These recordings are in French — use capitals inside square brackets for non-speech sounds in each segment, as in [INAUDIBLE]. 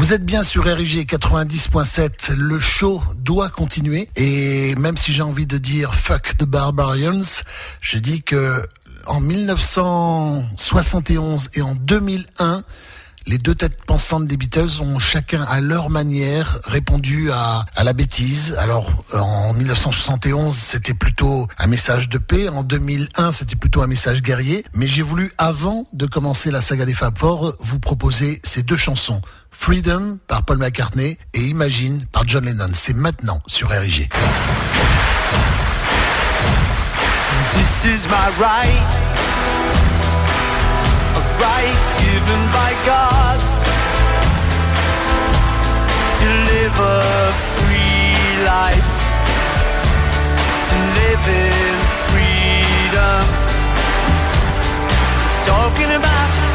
Vous êtes bien sur RIG 90.7. Le show doit continuer. Et même si j'ai envie de dire fuck the barbarians, je dis que en 1971 et en 2001, les deux têtes pensantes des Beatles ont chacun à leur manière répondu à, à la bêtise. Alors en 1971 c'était plutôt un message de paix, en 2001 c'était plutôt un message guerrier, mais j'ai voulu avant de commencer la saga des Fab Four vous proposer ces deux chansons. Freedom par Paul McCartney et Imagine par John Lennon. C'est maintenant sur RIG. This is my right, a right given by God to live a free life, to live in freedom. Talking about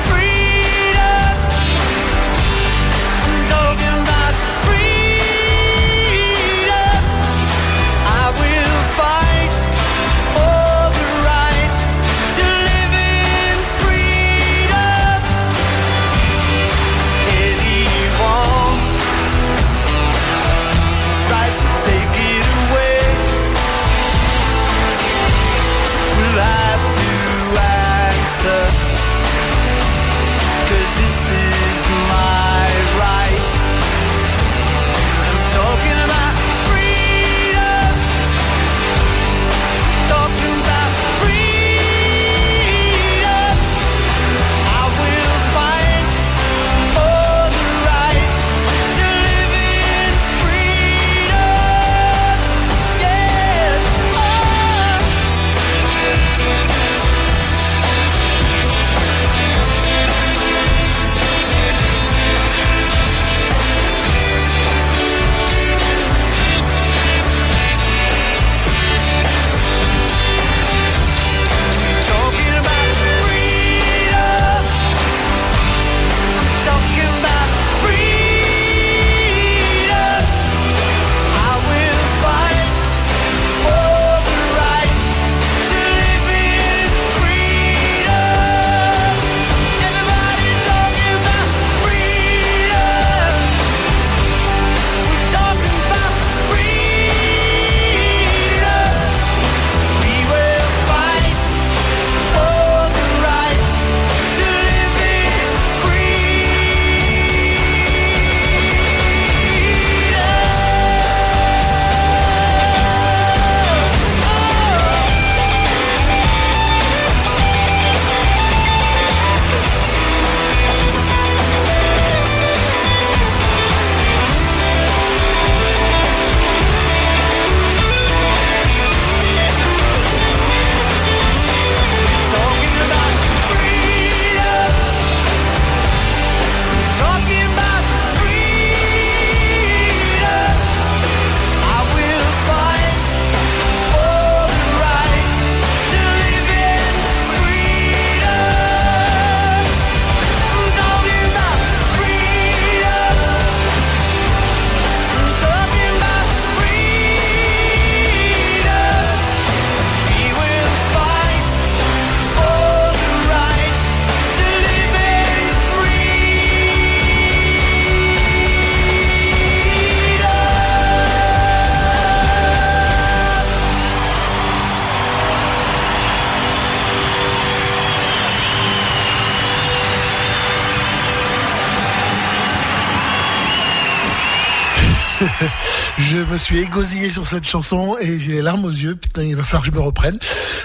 [LAUGHS] Je me suis égosillé sur cette chanson et j'ai les larmes aux yeux. Putain, il va falloir que je me reprenne.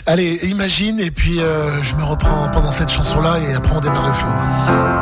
Allez, imagine et puis euh, je me reprends pendant cette chanson-là et après on démarre le show.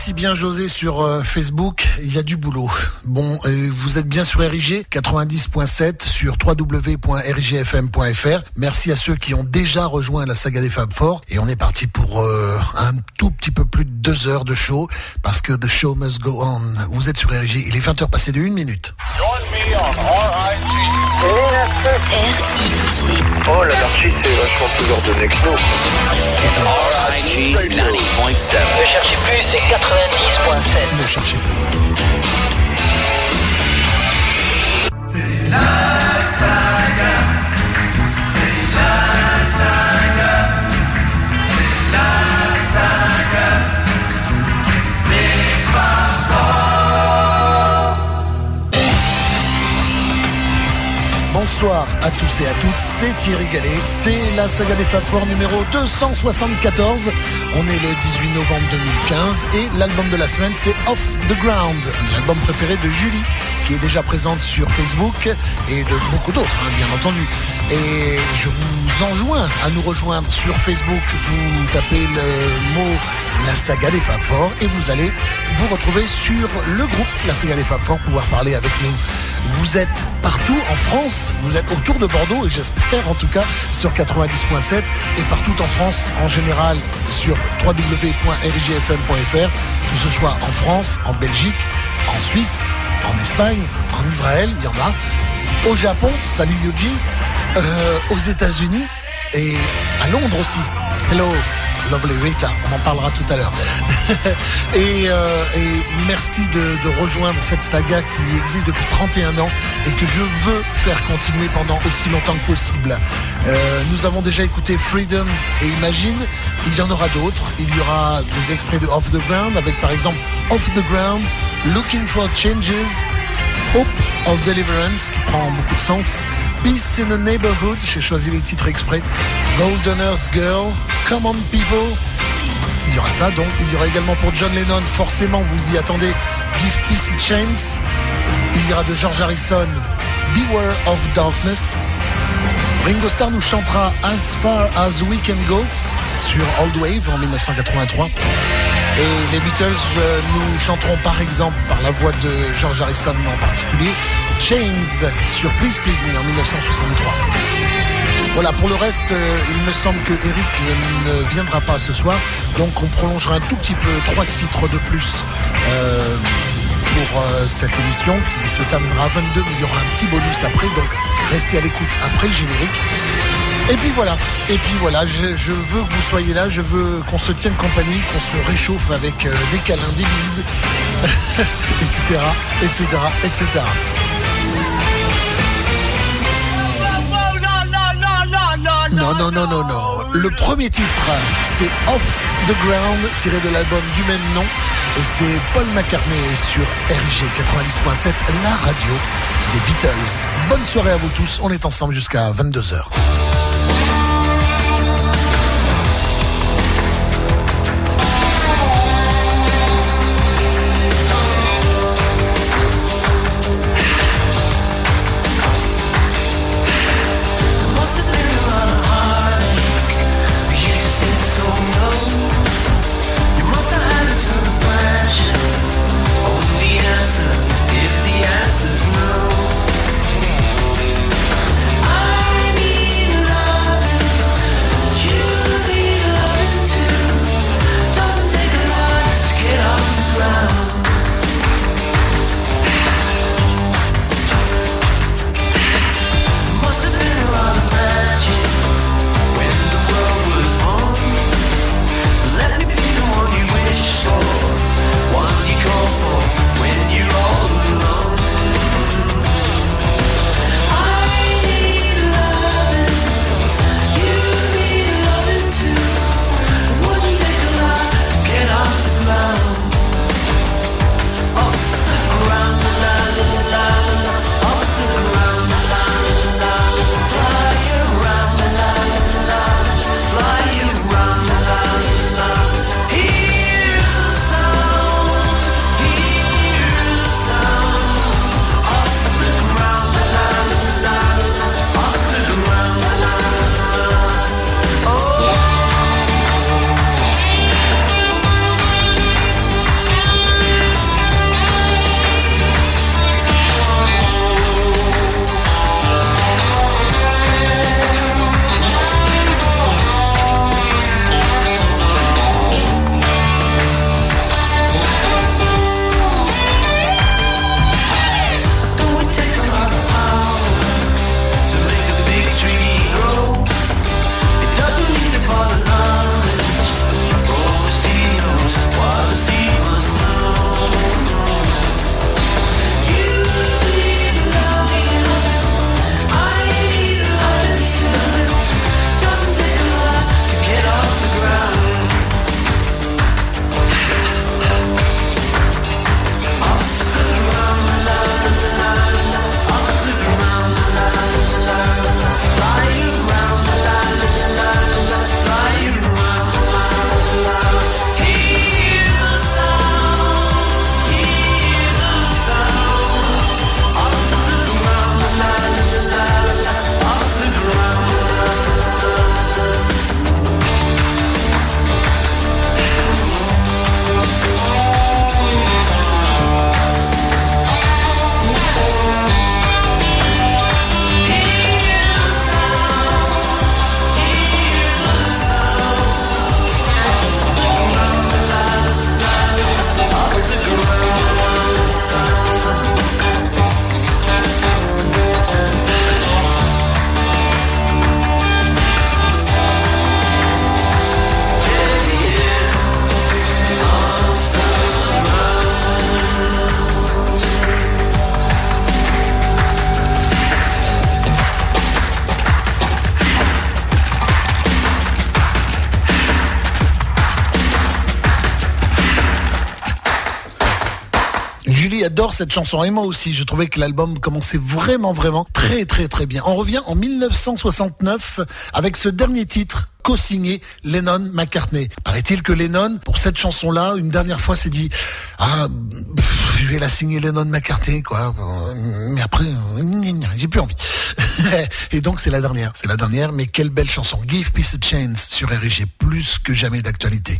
Si bien José sur euh, Facebook, il y a du boulot. Bon, euh, vous êtes bien sur RIG 90.7 sur www.rigfm.fr. Merci à ceux qui ont déjà rejoint la saga des Fab Four et on est parti pour euh, un tout petit peu plus de deux heures de show parce que the show must go on. Vous êtes sur RIG, il est 20h passé de une minute. Oh, l'anarchie, c'est vachement plus ordonné que nous. RIG 90.7. Ne cherchez plus, c'est 90.7. Ne cherchez plus. Bonsoir à tous et à toutes, c'est Thierry Gallet, c'est la saga des Fab Four numéro 274. On est le 18 novembre 2015 et l'album de la semaine c'est Off the Ground, l'album préféré de Julie qui est déjà présente sur Facebook et de beaucoup d'autres hein, bien entendu. Et je vous enjoins à nous rejoindre sur Facebook, vous tapez le mot la saga des Fab Four et vous allez vous retrouver sur le groupe La saga des Fab Four, pouvoir parler avec nous. Vous êtes partout en France, vous êtes autour de Bordeaux et j'espère en tout cas sur 90.7 et partout en France en général sur www.rgfm.fr, que ce soit en France, en Belgique, en Suisse, en Espagne, en Israël, il y en a, au Japon, salut Yuji, euh, aux États-Unis et à Londres aussi. Hello. Lovely on en parlera tout à l'heure. [LAUGHS] et, euh, et, merci de, de, rejoindre cette saga qui existe depuis 31 ans et que je veux faire continuer pendant aussi longtemps que possible. Euh, nous avons déjà écouté Freedom et Imagine, il y en aura d'autres. Il y aura des extraits de Off the Ground avec par exemple Off the Ground, Looking for Changes, Hope of Deliverance qui prend beaucoup de sens. Peace in the Neighborhood, j'ai choisi les titres exprès. Golden Earth Girl, Come on People. Il y aura ça donc. Il y aura également pour John Lennon, forcément vous y attendez, Give Peace a Chance. Il y aura de George Harrison, Beware of Darkness. Ringo Starr nous chantera As Far As We Can Go sur Old Wave en 1983. Et les Beatles euh, nous chanteront par exemple par la voix de George Harrison en particulier Chains sur Please Please Me en 1963. Voilà, pour le reste, euh, il me semble que Eric ne viendra pas ce soir, donc on prolongera un tout petit peu trois titres de plus euh, pour euh, cette émission qui se terminera à 22, mais il y aura un petit bonus après, donc restez à l'écoute après le générique. Et puis voilà, et puis voilà, je, veux que vous soyez là, je veux qu'on se tienne compagnie, qu'on se réchauffe avec des câlins, des etc., etc., etc. Non, non, non, non, non. Le premier titre, c'est Off the Ground, tiré de l'album du même nom. Et c'est Paul McCartney sur RG 90.7, la radio des Beatles. Bonne soirée à vous tous, on est ensemble jusqu'à 22h. J'adore cette chanson et moi aussi. Je trouvais que l'album commençait vraiment, vraiment très, très, très bien. On revient en 1969 avec ce dernier titre co-signé Lennon-McCartney. Paraît-il que Lennon, pour cette chanson-là, une dernière fois s'est dit ah je vais la signer Lennon-McCartney quoi. Mais après euh, j'ai plus envie. [LAUGHS] Et donc c'est la dernière, c'est la dernière. Mais quelle belle chanson. Give Peace a Chance sur RG plus que jamais d'actualité.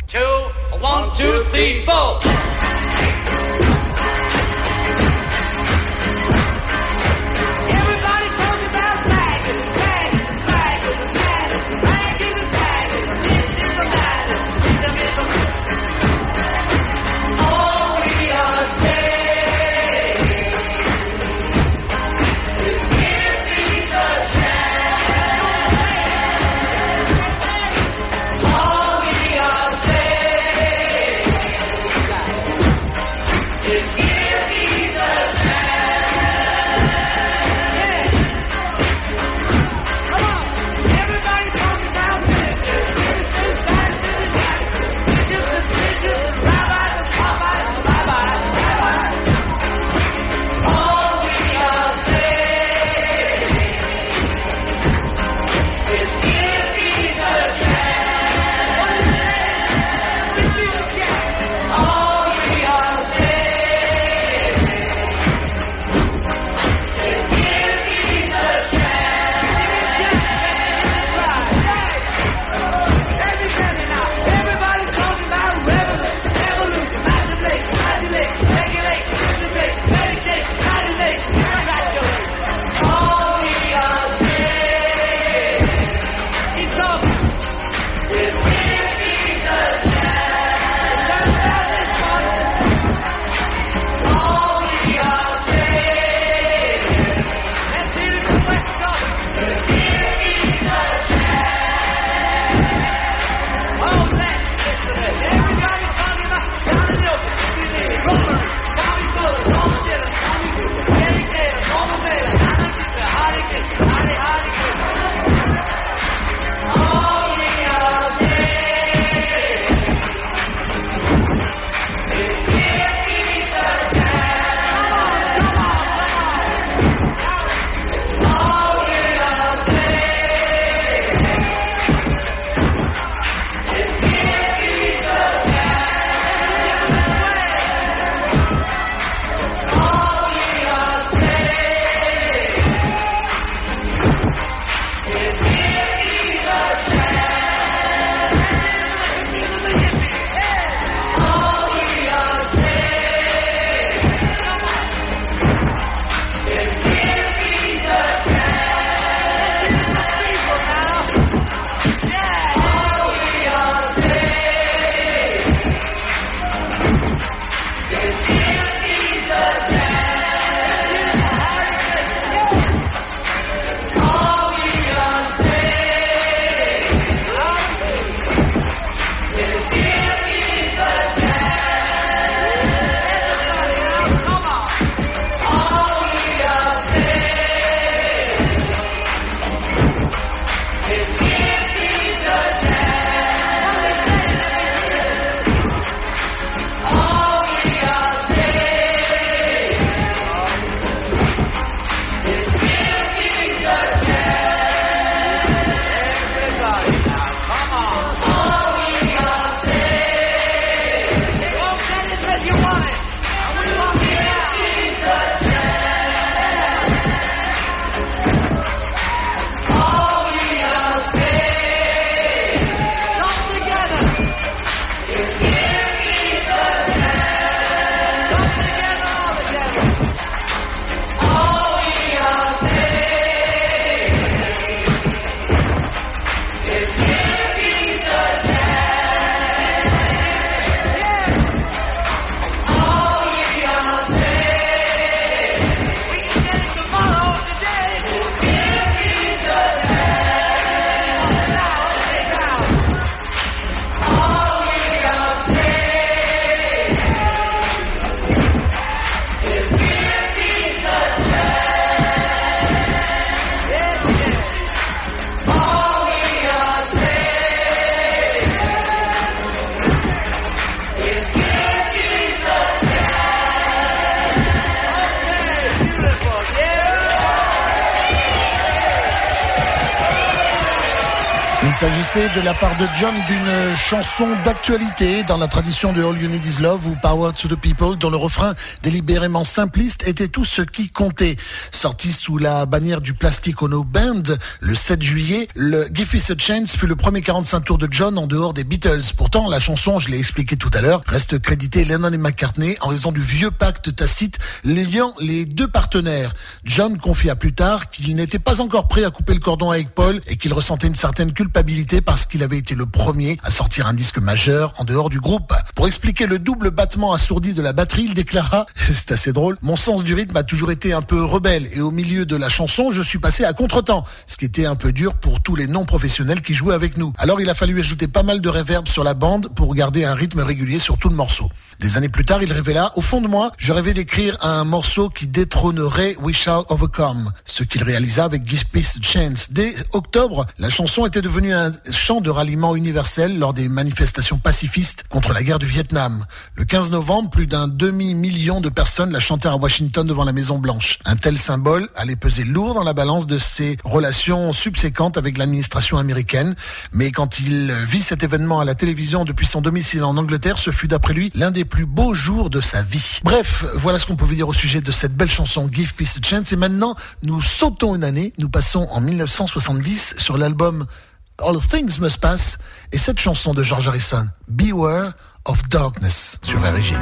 S'agissait de la part de John d'une chanson d'actualité dans la tradition de All You Need Is Love ou Power to the People dont le refrain délibérément simpliste était tout ce qui comptait. Sorti sous la bannière du Plastic Ono Band le 7 juillet, le Give Us a Chance fut le premier 45 tours de John en dehors des Beatles. Pourtant, la chanson, je l'ai expliqué tout à l'heure, reste créditée Lennon et McCartney en raison du vieux pacte tacite liant les deux partenaires. John confia plus tard qu'il n'était pas encore prêt à couper le cordon avec Paul et qu'il ressentait une certaine culpabilité parce qu'il avait été le premier à sortir un disque majeur en dehors du groupe. Pour expliquer le double battement assourdi de la batterie, il déclara, [LAUGHS] c'est assez drôle, mon sens du rythme a toujours été un peu rebelle et au milieu de la chanson, je suis passé à contretemps, ce qui était un peu dur pour tous les non-professionnels qui jouaient avec nous. Alors il a fallu ajouter pas mal de reverb sur la bande pour garder un rythme régulier sur tout le morceau. Des années plus tard, il révéla, au fond de moi, je rêvais d'écrire un morceau qui détrônerait We Shall Overcome, ce qu'il réalisa avec Give Chance. Dès octobre, la chanson était devenue un chant de ralliement universel lors des manifestations pacifistes contre la guerre du Vietnam. Le 15 novembre, plus d'un demi-million de personnes la chantèrent à Washington devant la Maison Blanche. Un tel symbole allait peser lourd dans la balance de ses relations subséquentes avec l'administration américaine. Mais quand il vit cet événement à la télévision depuis son domicile en Angleterre, ce fut d'après lui l'un des plus beaux de sa vie. Bref, voilà ce qu'on pouvait dire au sujet de cette belle chanson Give Peace a Chance. Et maintenant, nous sautons une année, nous passons en 1970 sur l'album All Things Must Pass et cette chanson de George Harrison, Beware of Darkness, sur la régie.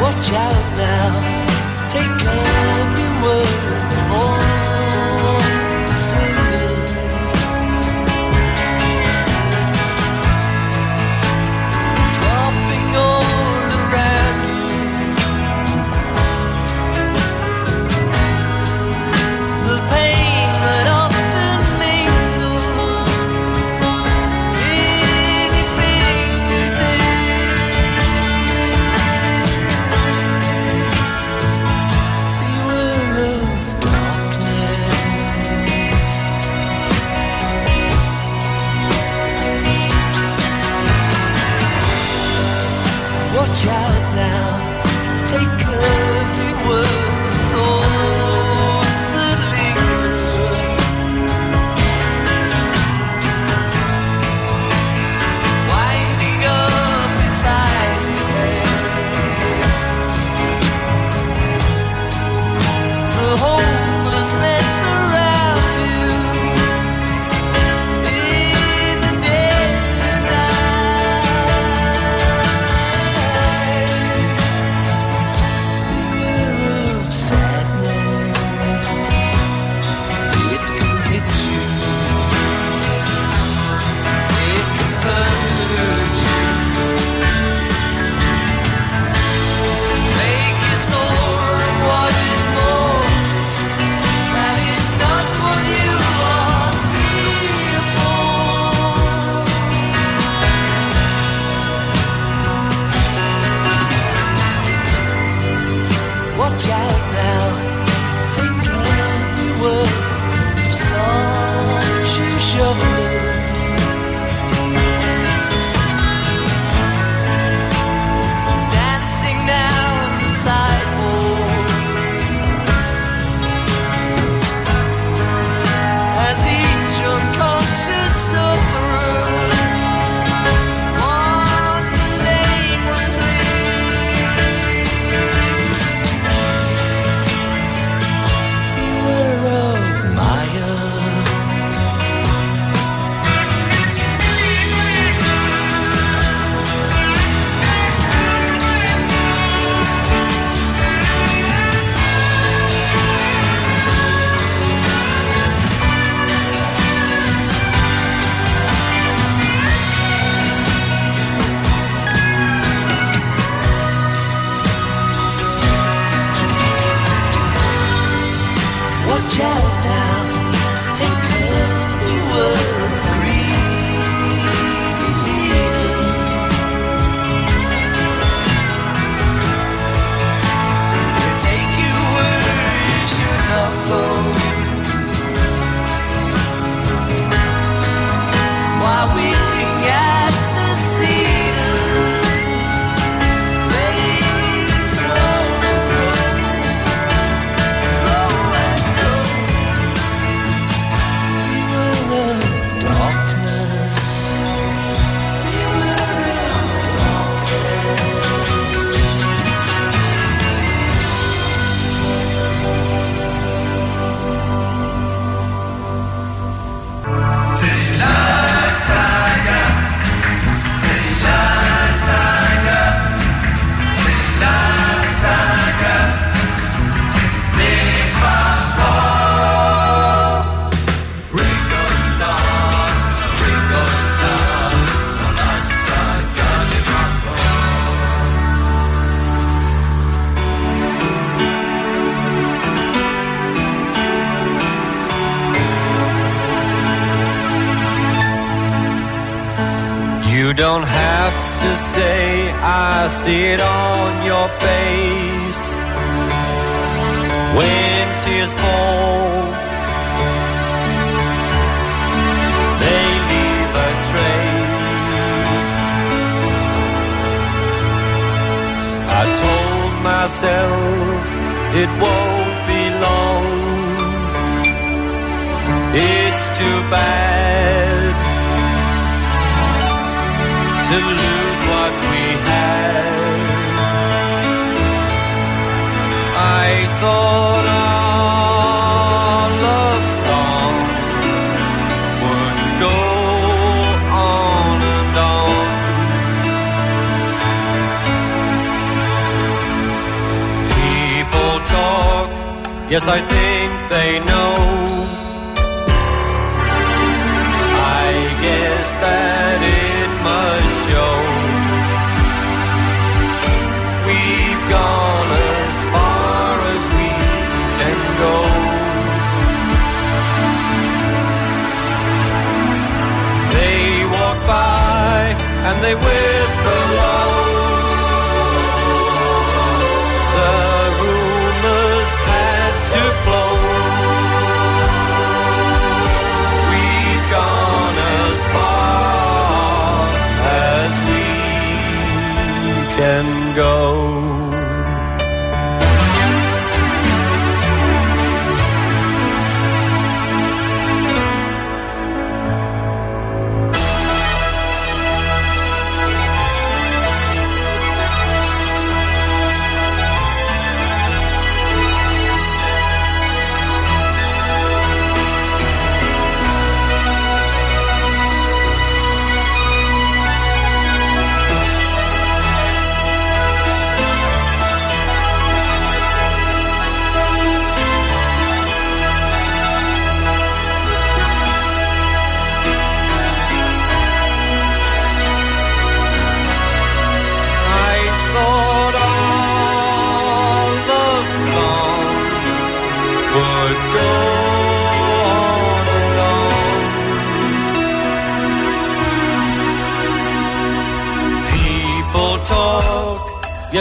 Watch out now,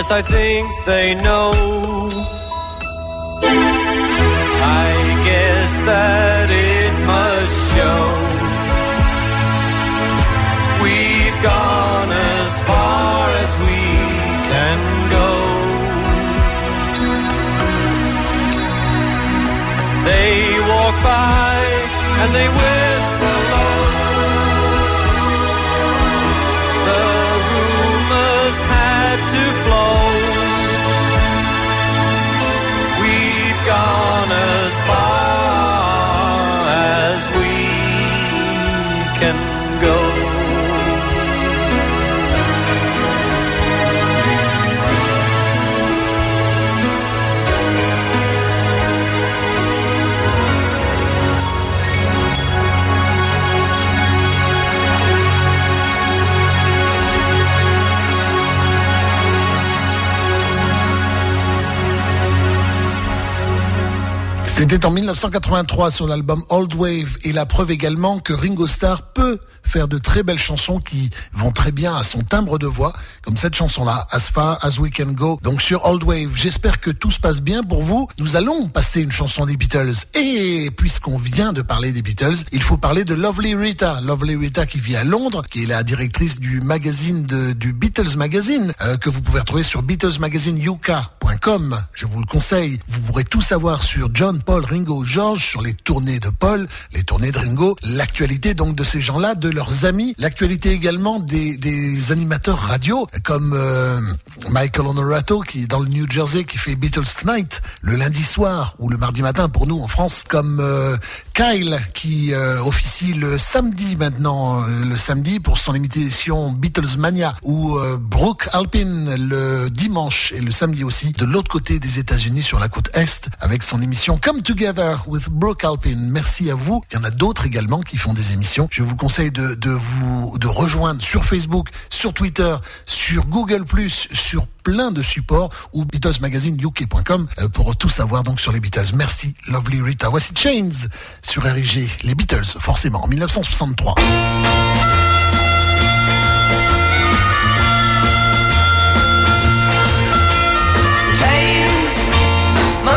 yes, I think they know. I guess that it must show. We've gone as far as we can go. They walk by and they whisper C'était en 1983 sur l'album Old Wave et la preuve également que Ringo Starr peut faire de très belles chansons qui vont très bien à son timbre de voix, comme cette chanson-là, As Far As We Can Go. Donc sur Old Wave, j'espère que tout se passe bien pour vous. Nous allons passer une chanson des Beatles. Et puisqu'on vient de parler des Beatles, il faut parler de Lovely Rita. Lovely Rita qui vit à Londres, qui est la directrice du magazine de, du Beatles Magazine, euh, que vous pouvez retrouver sur BeatlesMagazineUK.com. Je vous le conseille. Vous pourrez tout savoir sur John, Paul, Ringo, George, sur les tournées de Paul, les tournées de Ringo, l'actualité donc de ces gens-là, de leurs amis, l'actualité également des, animateurs radio comme euh, Michael Honorato qui est dans le New Jersey qui fait Beatles Tonight le lundi soir ou le mardi matin pour nous en France, comme euh, Kyle qui euh, officie le samedi maintenant, le samedi pour son émission Beatles Mania ou Brooke Alpin le dimanche et le samedi aussi de l'autre côté des États-Unis sur la côte est avec son émission Come Together with Brooke Alpin. Merci à vous. Il y en a d'autres également qui font des émissions. Je vous conseille de, de vous de rejoindre sur Facebook, sur Twitter, sur Google+, sur plein de supports ou BeatlesMagazineUK.com euh, pour tout savoir donc sur les Beatles. Merci, Lovely Rita. Voici Chains sur RIG. Les Beatles, forcément, en 1963.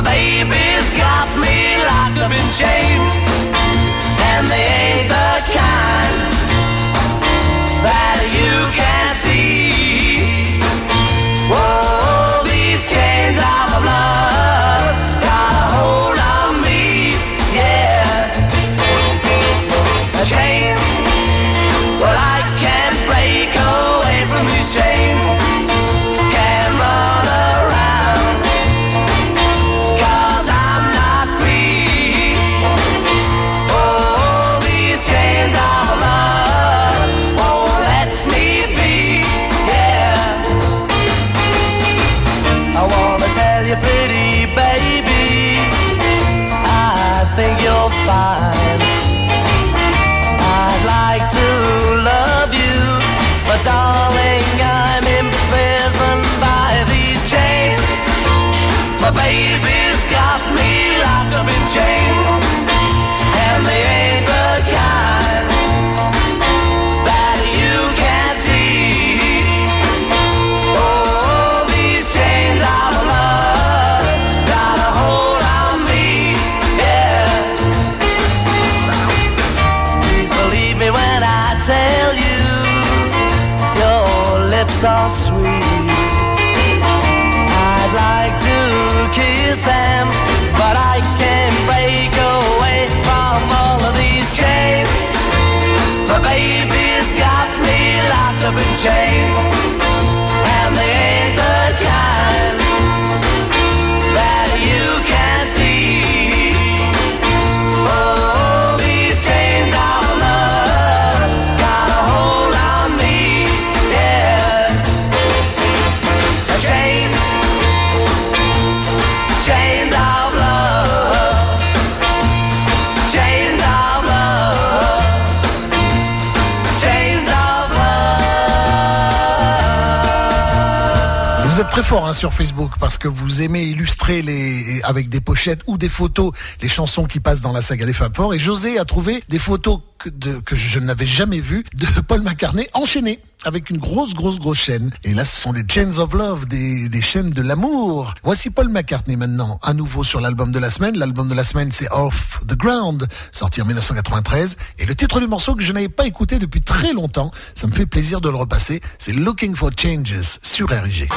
baby me locked up in chains, and they ain't the kind hein, sur Facebook parce que vous aimez illustrer les avec des pochettes ou des photos les chansons qui passent dans la saga des Fab Four. Et José a trouvé des photos de, que je n'avais jamais vues de [LAUGHS] Paul McCartney enchaînées avec une grosse, grosse, grosse chaîne. Et là, ce sont des Chains of Love, des, des chaînes de l'amour. Voici Paul McCartney maintenant, à nouveau sur l'album de la semaine. L'album de la semaine, c'est Off the Ground, sorti en 1993. Et le titre du morceau que je n'avais pas écouté depuis très longtemps, ça me fait plaisir de le repasser, c'est Looking for Changes sur RG.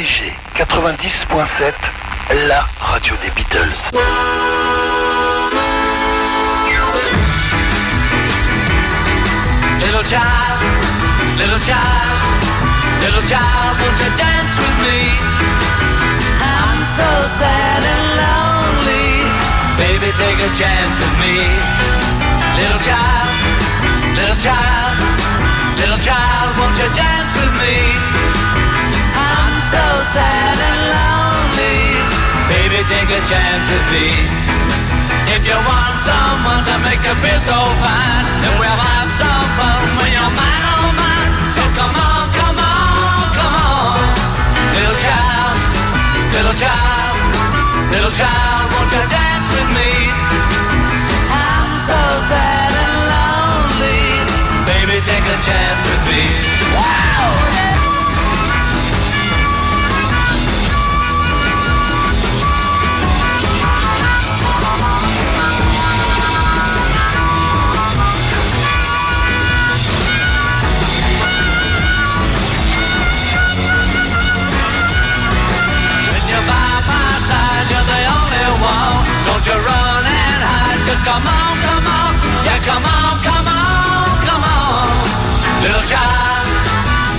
RIG 90.7, la radio des Beatles. Little child, little child, little child, won't you dance with me? I'm so sad and lonely. Baby, take a chance with me. Little child, little child, little child, won't you dance with me? Sad and lonely. Baby, take a chance with me. If you want someone to make you feel so fine, then we'll have some fun when you're mine, oh mine. So come on, come on, come on. Little child, little child, little child, won't you dance with me? I'm so sad and lonely. Baby, take a chance with me. Wow! Don't run and hide, just come on, come on. Yeah, come on, come on, come on. Little child,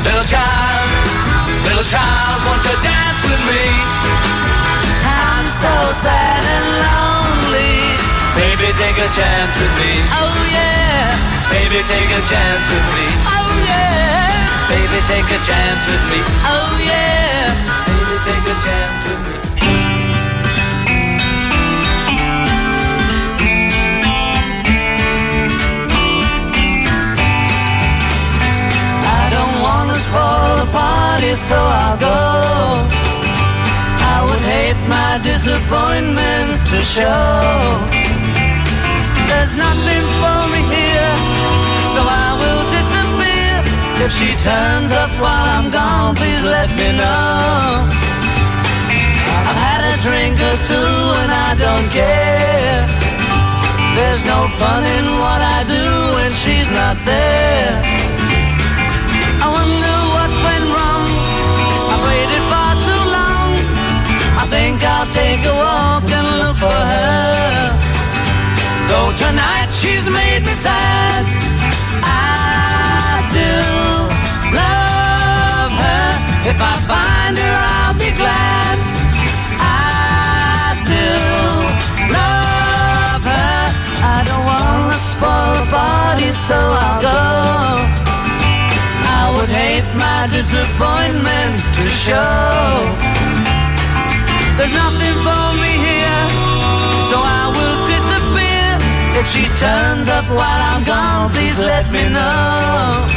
little child, little child, won't you dance with me? I'm so sad and lonely. Baby, take a chance with me. Oh yeah. Baby, take a chance with me. Oh yeah. Baby, take a chance with me. Oh yeah. Baby, take a chance with me. Party, so I'll go. I would hate my disappointment to show. There's nothing for me here, so I will disappear. If she turns up while I'm gone, please let me know. I've had a drink or two and I don't care. There's no fun in what I do when she's not there. Think I'll take a walk and look for her. Though tonight she's made me sad, I still love her. If I find her, I'll be glad. I still love her. I don't wanna spoil the party, so I'll go. I would hate my disappointment to show. There's nothing for me here, so I will disappear. If she turns up while I'm gone, please let me know.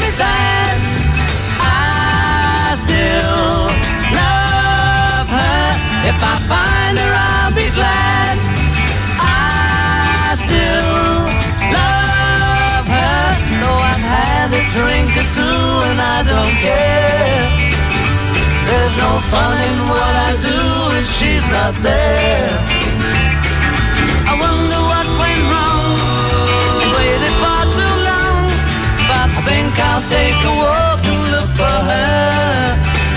Me sad, I still love her. If I find her, I'll be glad. I still love her. Though I've had a drink or two and I don't care. There's no fun in what I do if she's not there. I wonder Take a walk and look for her.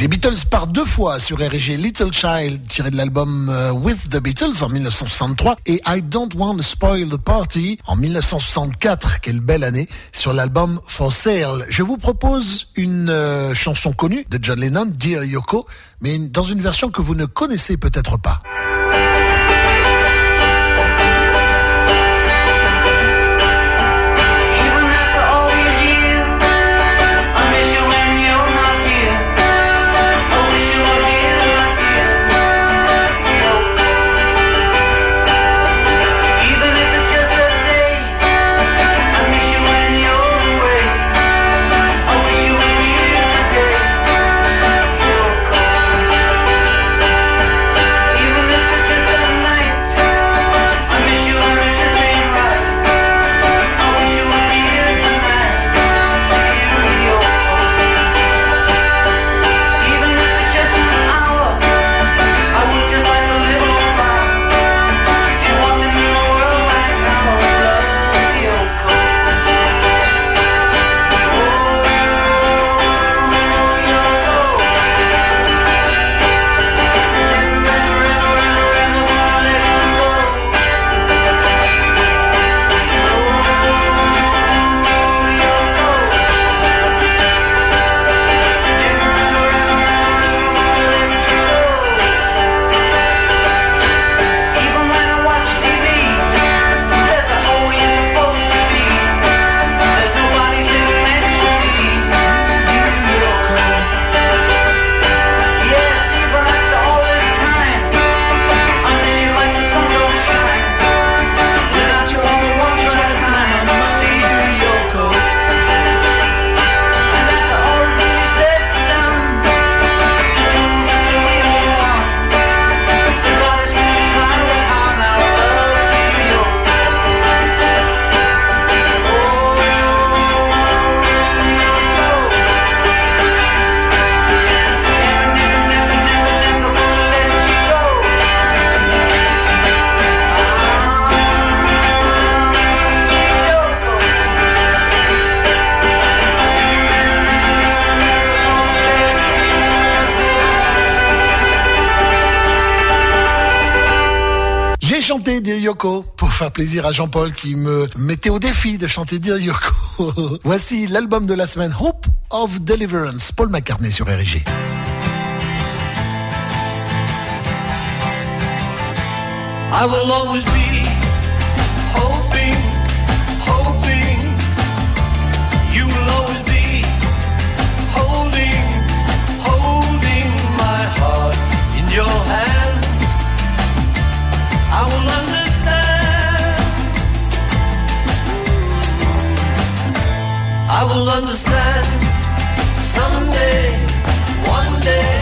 Les Beatles partent deux fois sur RG Little Child, tiré de l'album euh, With the Beatles en 1963, et I Don't Want to Spoil the Party en 1964. Quelle belle année sur l'album For Sale. Je vous propose une euh, chanson connue de John Lennon, Dear Yoko, mais dans une version que vous ne connaissez peut-être pas. Pour faire plaisir à Jean-Paul qui me mettait au défi de chanter Dear Yoko. [LAUGHS] Voici l'album de la semaine Hope of Deliverance, Paul McCartney sur RG. I will understand someday, one day.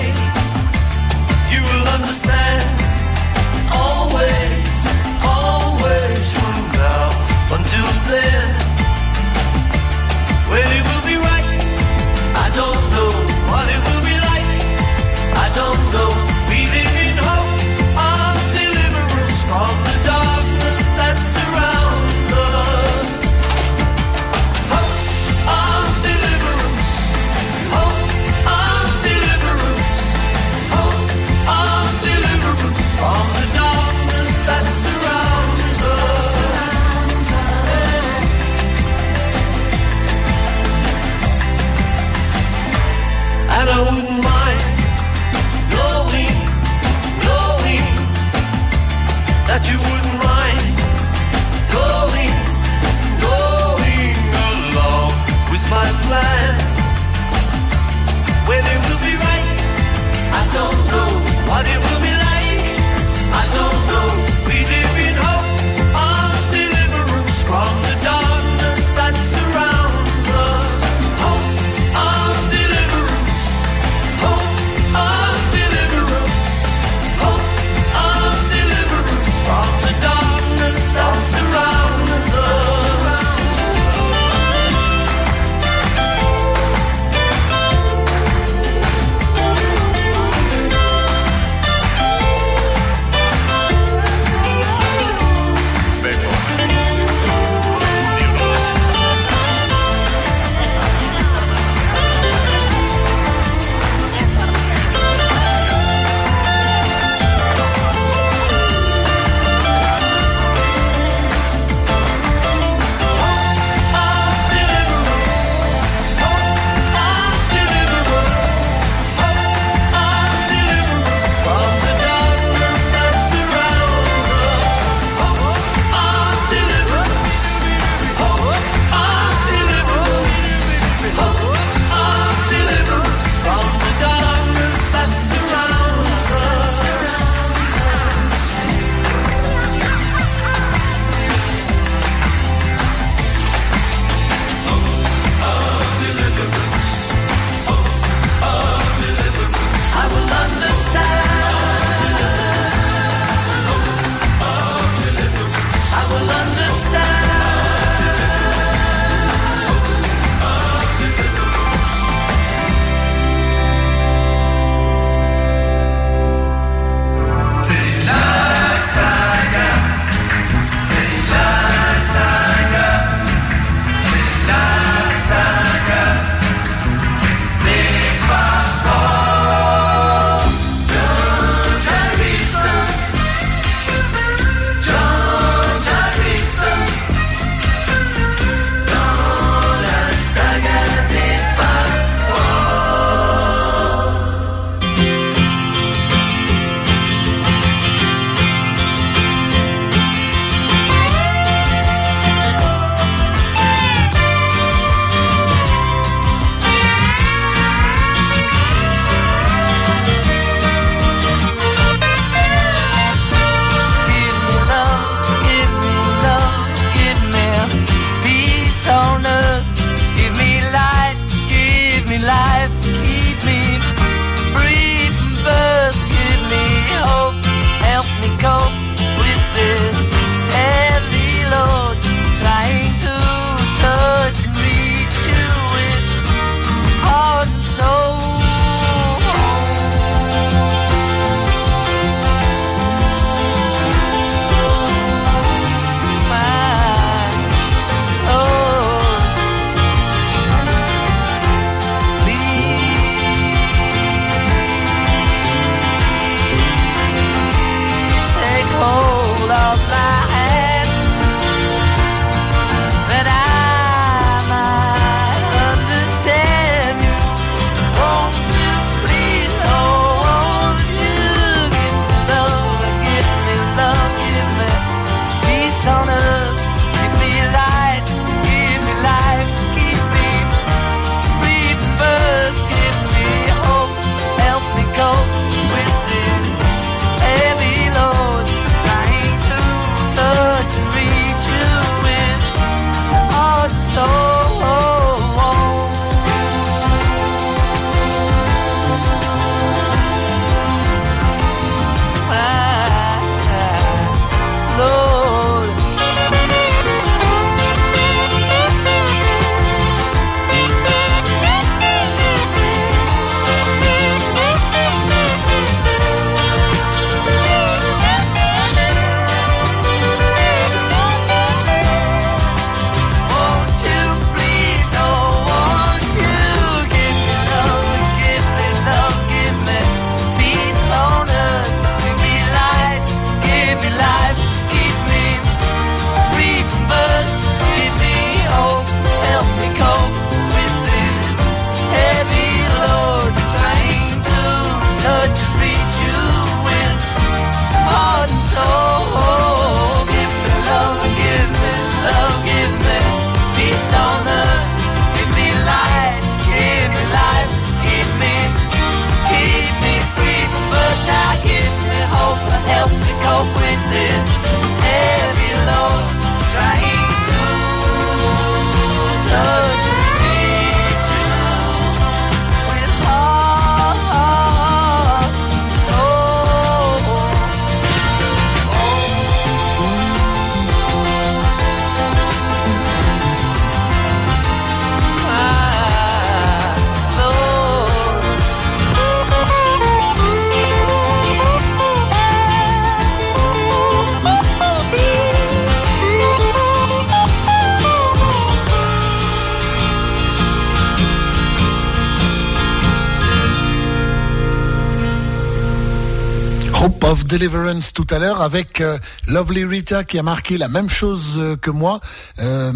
Deliverance tout à l'heure avec euh, Lovely Rita qui a marqué la même chose euh, que moi euh,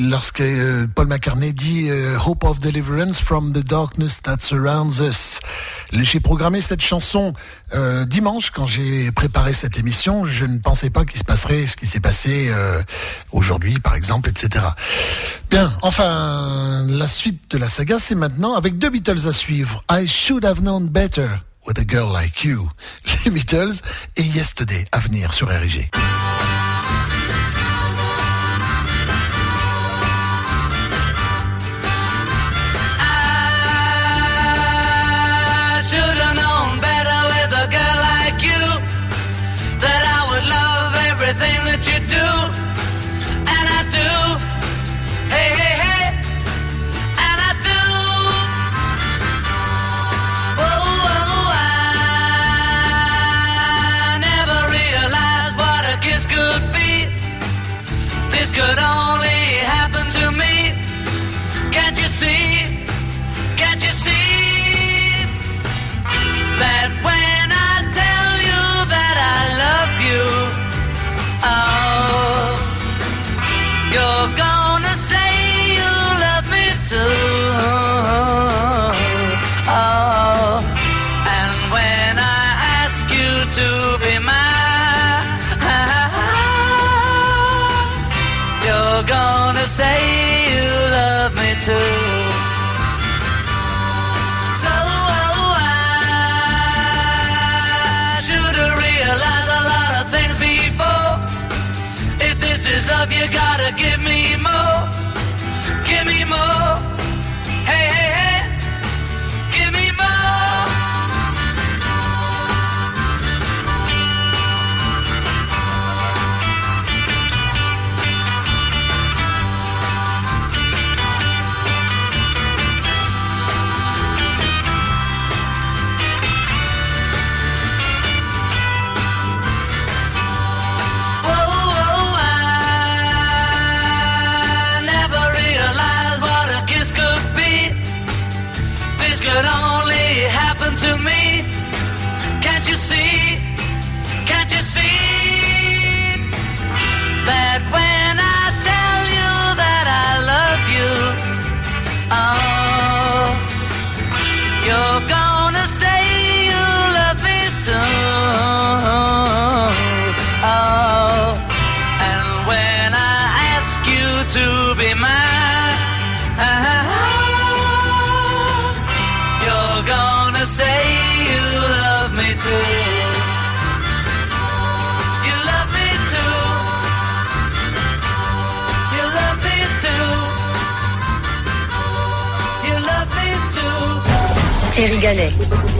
lorsque euh, Paul McCartney dit Hope of Deliverance from the darkness that surrounds us. J'ai programmé cette chanson dimanche quand j'ai préparé cette émission. Je ne pensais pas qu'il se passerait ce qui s'est passé aujourd'hui par exemple, etc. Bien, enfin la suite de la saga c'est maintenant avec deux Beatles à suivre. I should have known better with a girl like you. Les Beatles et Yesterday à venir sur RG.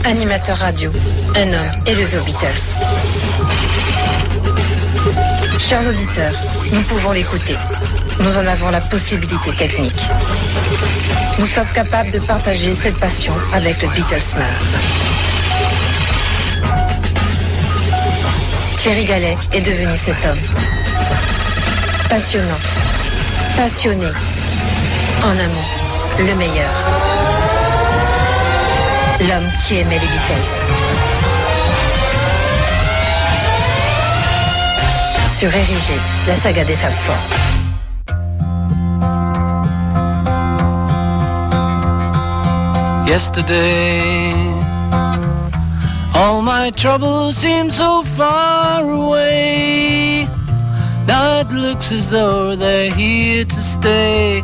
Animateur radio, un homme élevé aux Beatles. Chers auditeurs, nous pouvons l'écouter. Nous en avons la possibilité technique. Nous sommes capables de partager cette passion avec le Beatlesman. Thierry Gallet est devenu cet homme. Passionnant, passionné, en mot, le meilleur. L'homme qui aimait les Beatles. Sur Érigé, la saga des Fab Four. Yesterday, all my troubles seem so far away. Now it looks as though they're here to stay.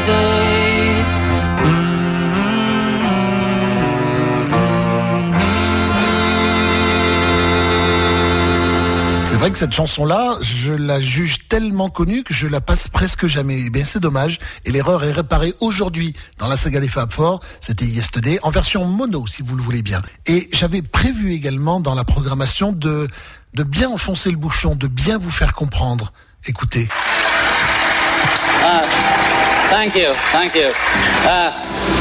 Cette chanson-là, je la juge tellement connue que je la passe presque jamais. Eh bien, c'est dommage. Et l'erreur est réparée aujourd'hui dans la saga des Fab. C'était Yesterday en version mono, si vous le voulez bien. Et j'avais prévu également dans la programmation de, de bien enfoncer le bouchon, de bien vous faire comprendre. Écoutez. Uh, thank you, thank you. Uh,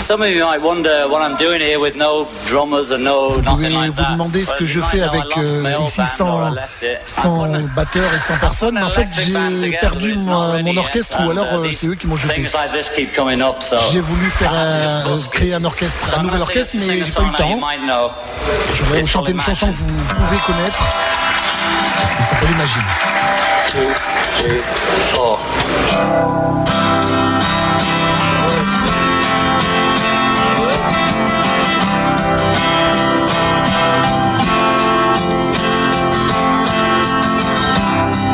some of you might wonder what I'm doing here with no drummers and no Vous nothing like vous that. demander ce que je fais avec euh, ici sans, [LAUGHS] batteur et sans personne. Mais en fait, j'ai perdu mon, orchestre ou alors uh, euh, c'est eux qui m'ont jeté. J'ai voulu faire [LAUGHS] un, it. créer un orchestre, un nouvel orchestre, mais j'ai pas eu le temps. Je voudrais vous chanter une chanson que vous pouvez connaître. Ça s'appelle Imagine. Two, three, four.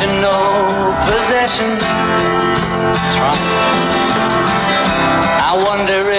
Imagine no possession. I wonder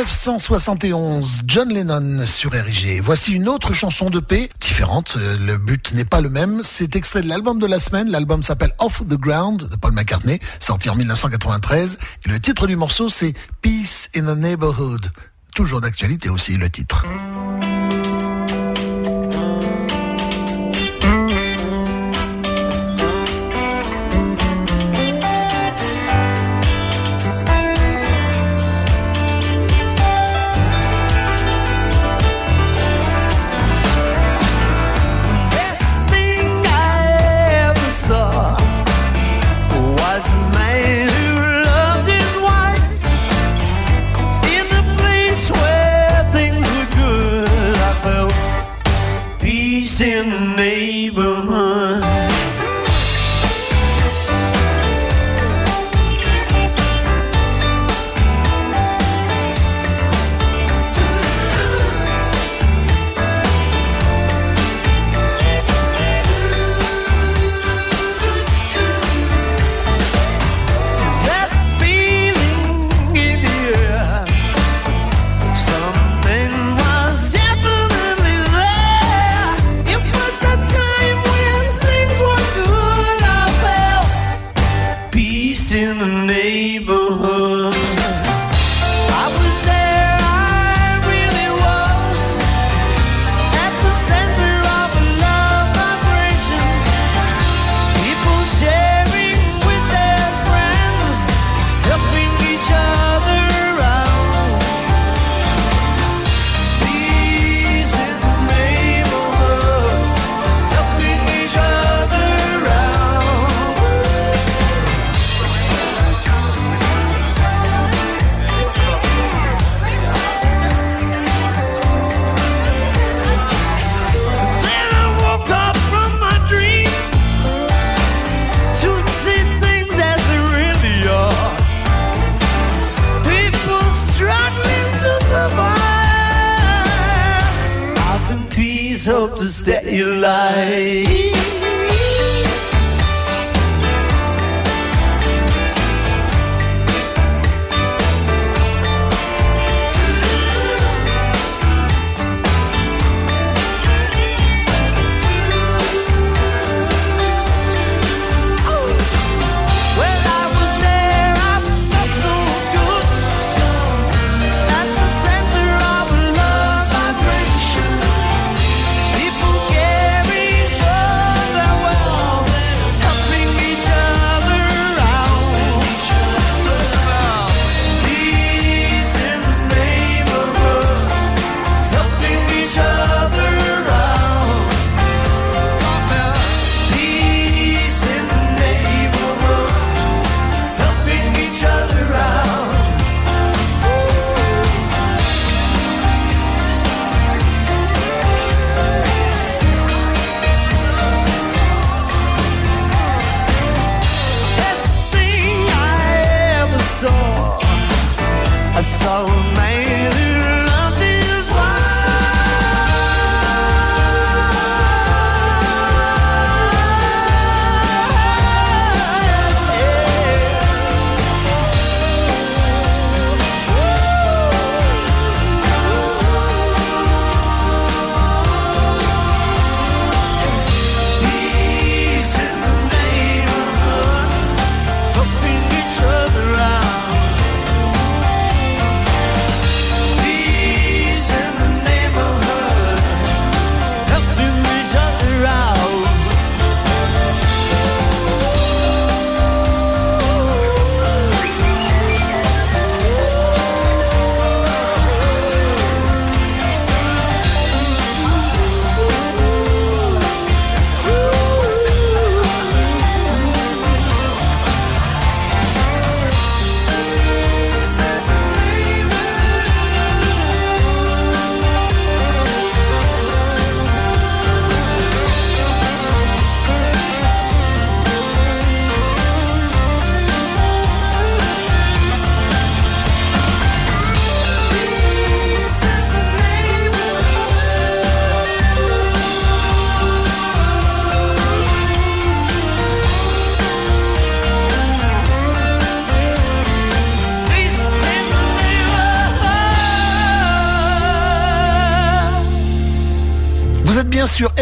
1971, John Lennon sur RIG. Voici une autre chanson de paix, différente, euh, le but n'est pas le même. C'est extrait de l'album de la semaine, l'album s'appelle Off the Ground de Paul McCartney, sorti en 1993. Et le titre du morceau c'est Peace in the Neighborhood. Toujours d'actualité aussi le titre.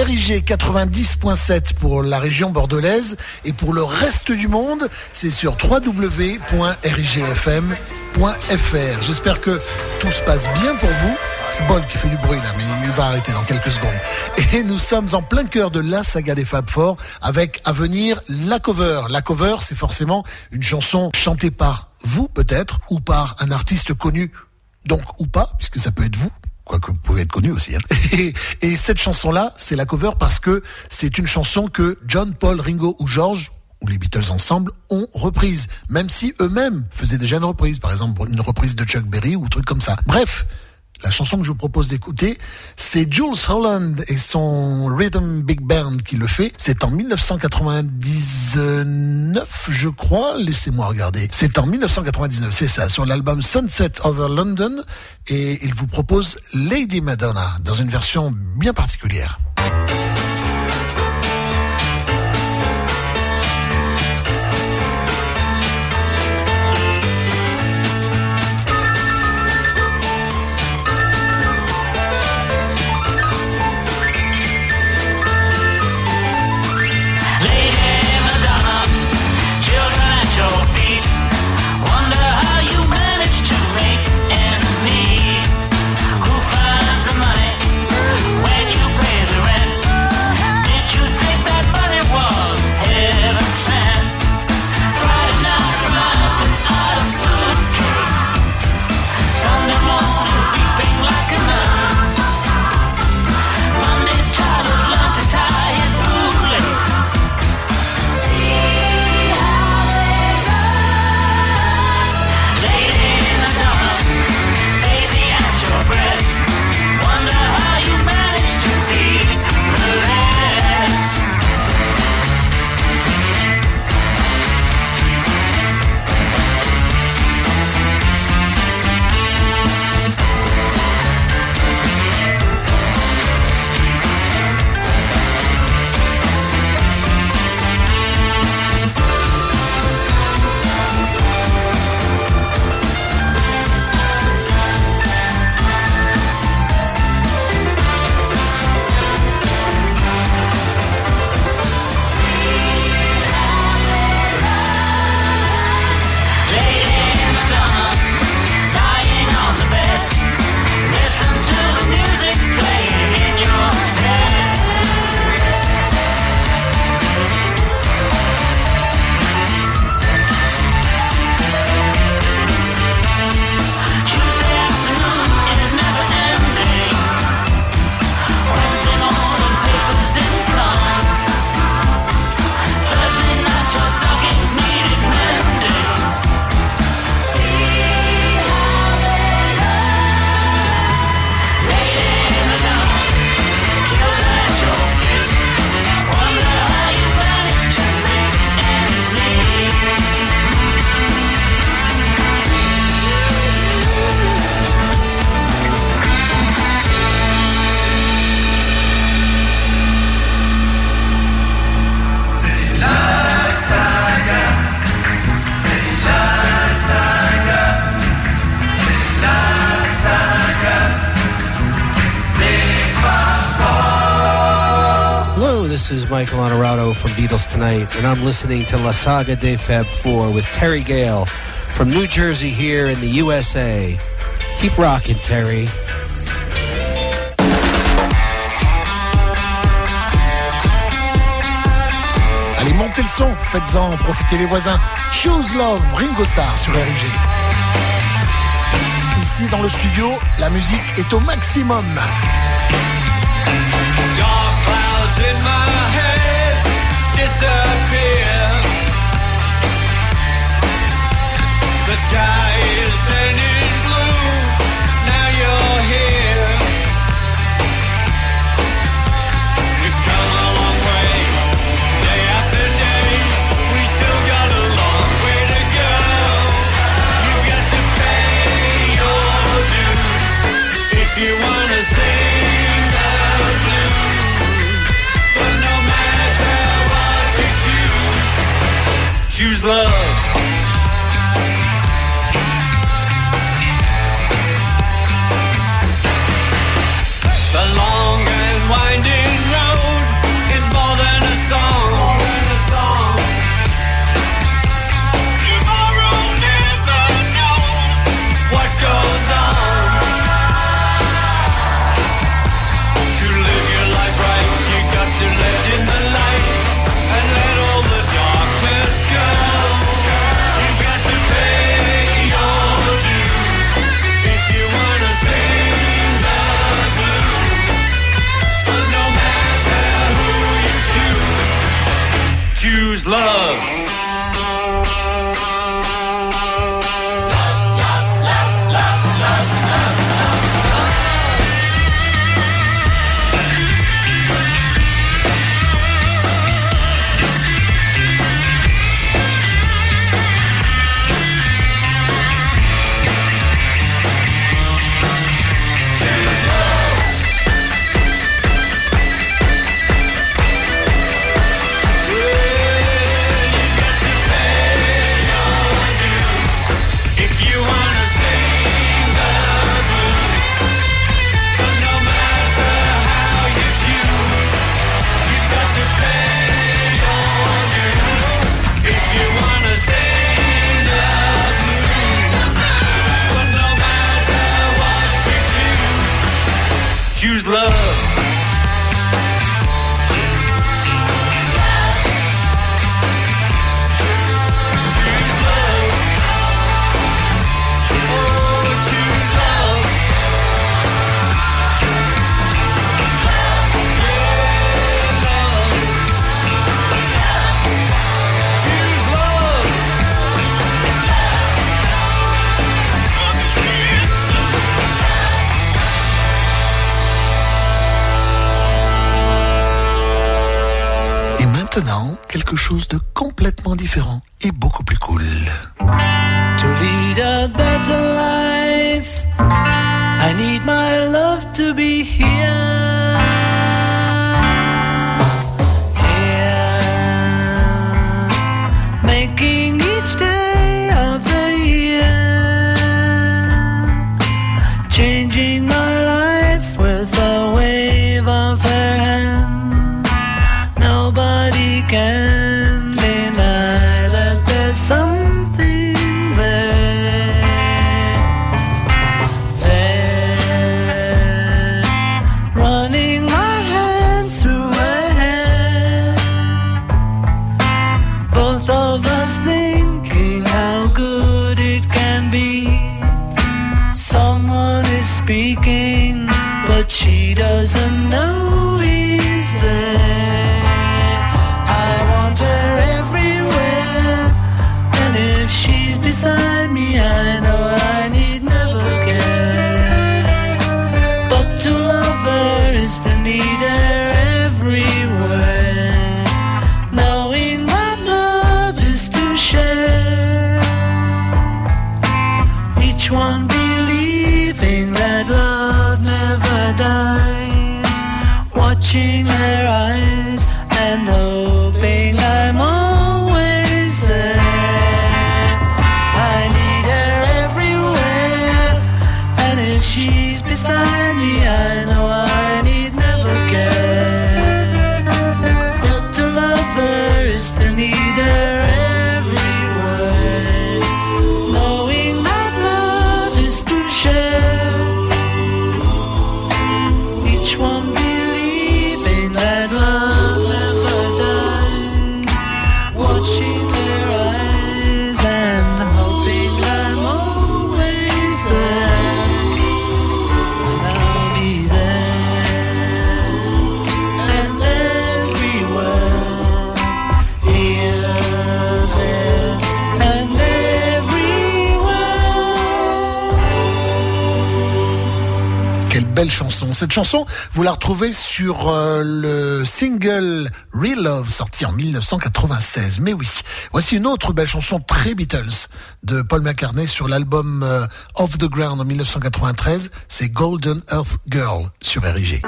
RIG 90.7 pour la région bordelaise et pour le reste du monde, c'est sur www.rigfm.fr. J'espère que tout se passe bien pour vous. C'est Bol qui fait du bruit là, mais il va arrêter dans quelques secondes. Et nous sommes en plein cœur de la saga des Fab Four avec à venir la cover. La cover, c'est forcément une chanson chantée par vous peut-être ou par un artiste connu, donc ou pas, puisque ça peut être vous quoique vous pouvez être connu aussi. hein. Et, et cette chanson-là, c'est la cover parce que c'est une chanson que John, Paul, Ringo ou George ou les Beatles ensemble ont reprise, même si eux-mêmes faisaient déjà une reprise, par exemple une reprise de Chuck Berry ou truc comme ça. Bref, La chanson que je vous propose d'écouter, c'est Jules Holland et son Rhythm Big Band qui le fait. C'est en 1999, je crois. Laissez-moi regarder. C'est en 1999, c'est ça, sur l'album Sunset Over London. Et il vous propose Lady Madonna dans une version bien particulière. Michael Honorado from Beatles Tonight, and I'm listening to La Saga de Fab 4 with Terry Gale from New Jersey here in the USA. Keep rocking, Terry. Allez, montez le son, faites-en, profitez les voisins. Choose Love, Ringo Starr sur RG. Ici dans le studio, la musique est au maximum. Dark clouds in my head disappear. The sky is turning choose, love. de complètement différent. Cette chanson, vous la retrouvez sur euh, le single Real Love, sorti en 1996. Mais oui, voici une autre belle chanson très Beatles de Paul McCartney sur l'album euh, Off the Ground en 1993. C'est Golden Earth Girl sur RIG.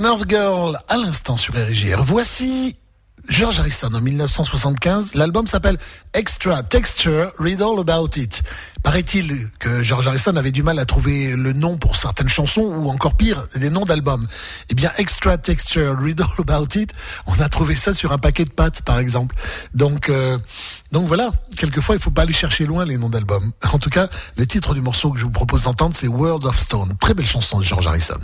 Earth Girl, à l'instant sur RGR. Voici George Harrison en 1975. L'album s'appelle Extra Texture, Read All About It. Paraît-il que George Harrison avait du mal à trouver le nom pour certaines chansons ou encore pire, des noms d'albums. Eh bien, Extra Texture, Read All About It, on a trouvé ça sur un paquet de pâtes, par exemple. Donc, euh, donc voilà. Quelquefois, il faut pas aller chercher loin les noms d'albums. En tout cas, le titre du morceau que je vous propose d'entendre, c'est World of Stone. Très belle chanson de George Harrison.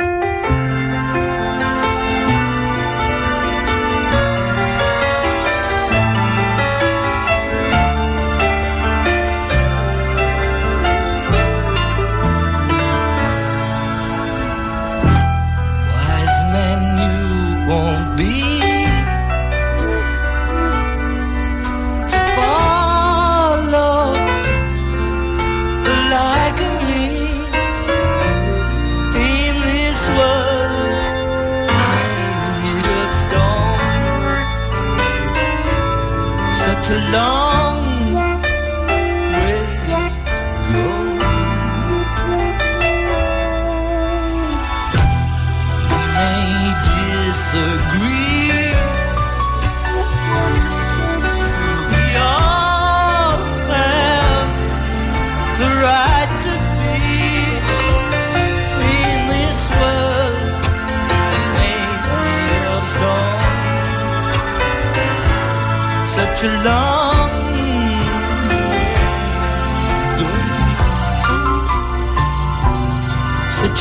Such a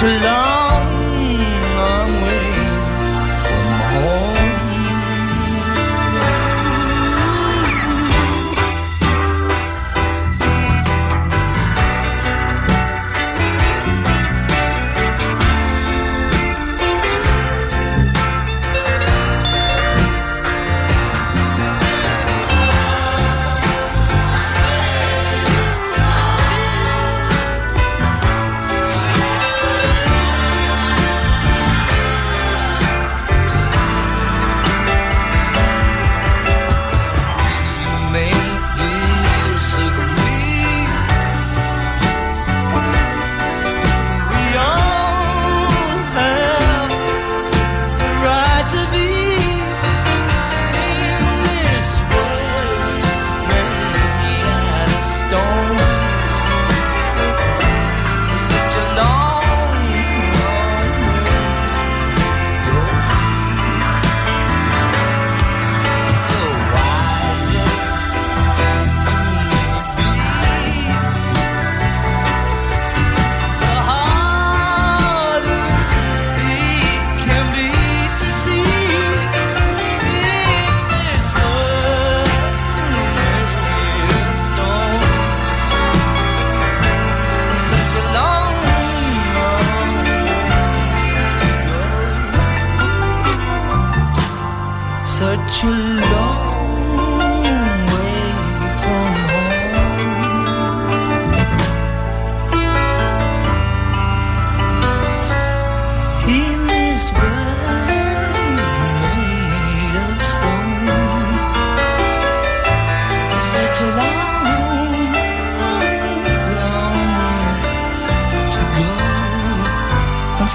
your love.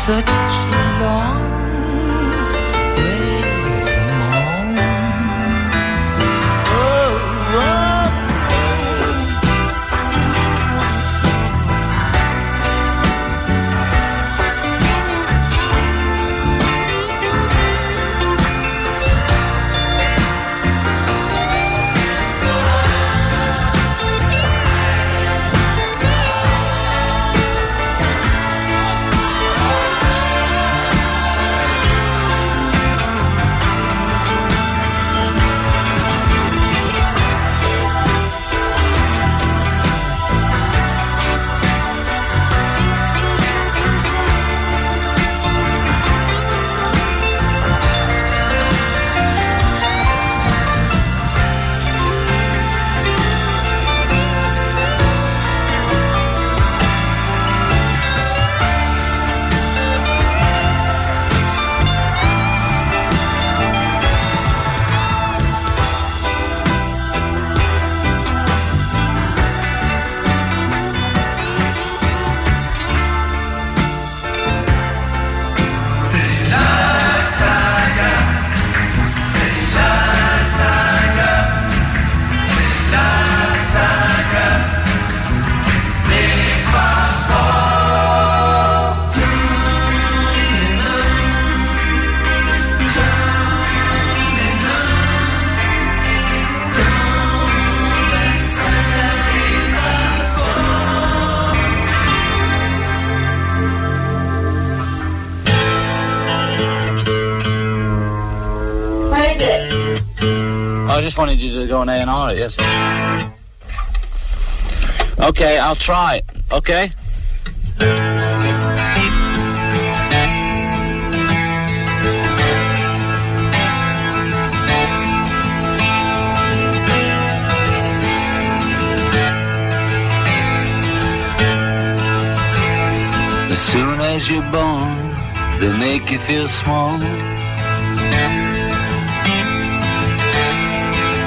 Such a long way just wanted you to go and A and R it. Yes. Okay, I'll try. Okay. As soon as you're born, they make you feel small.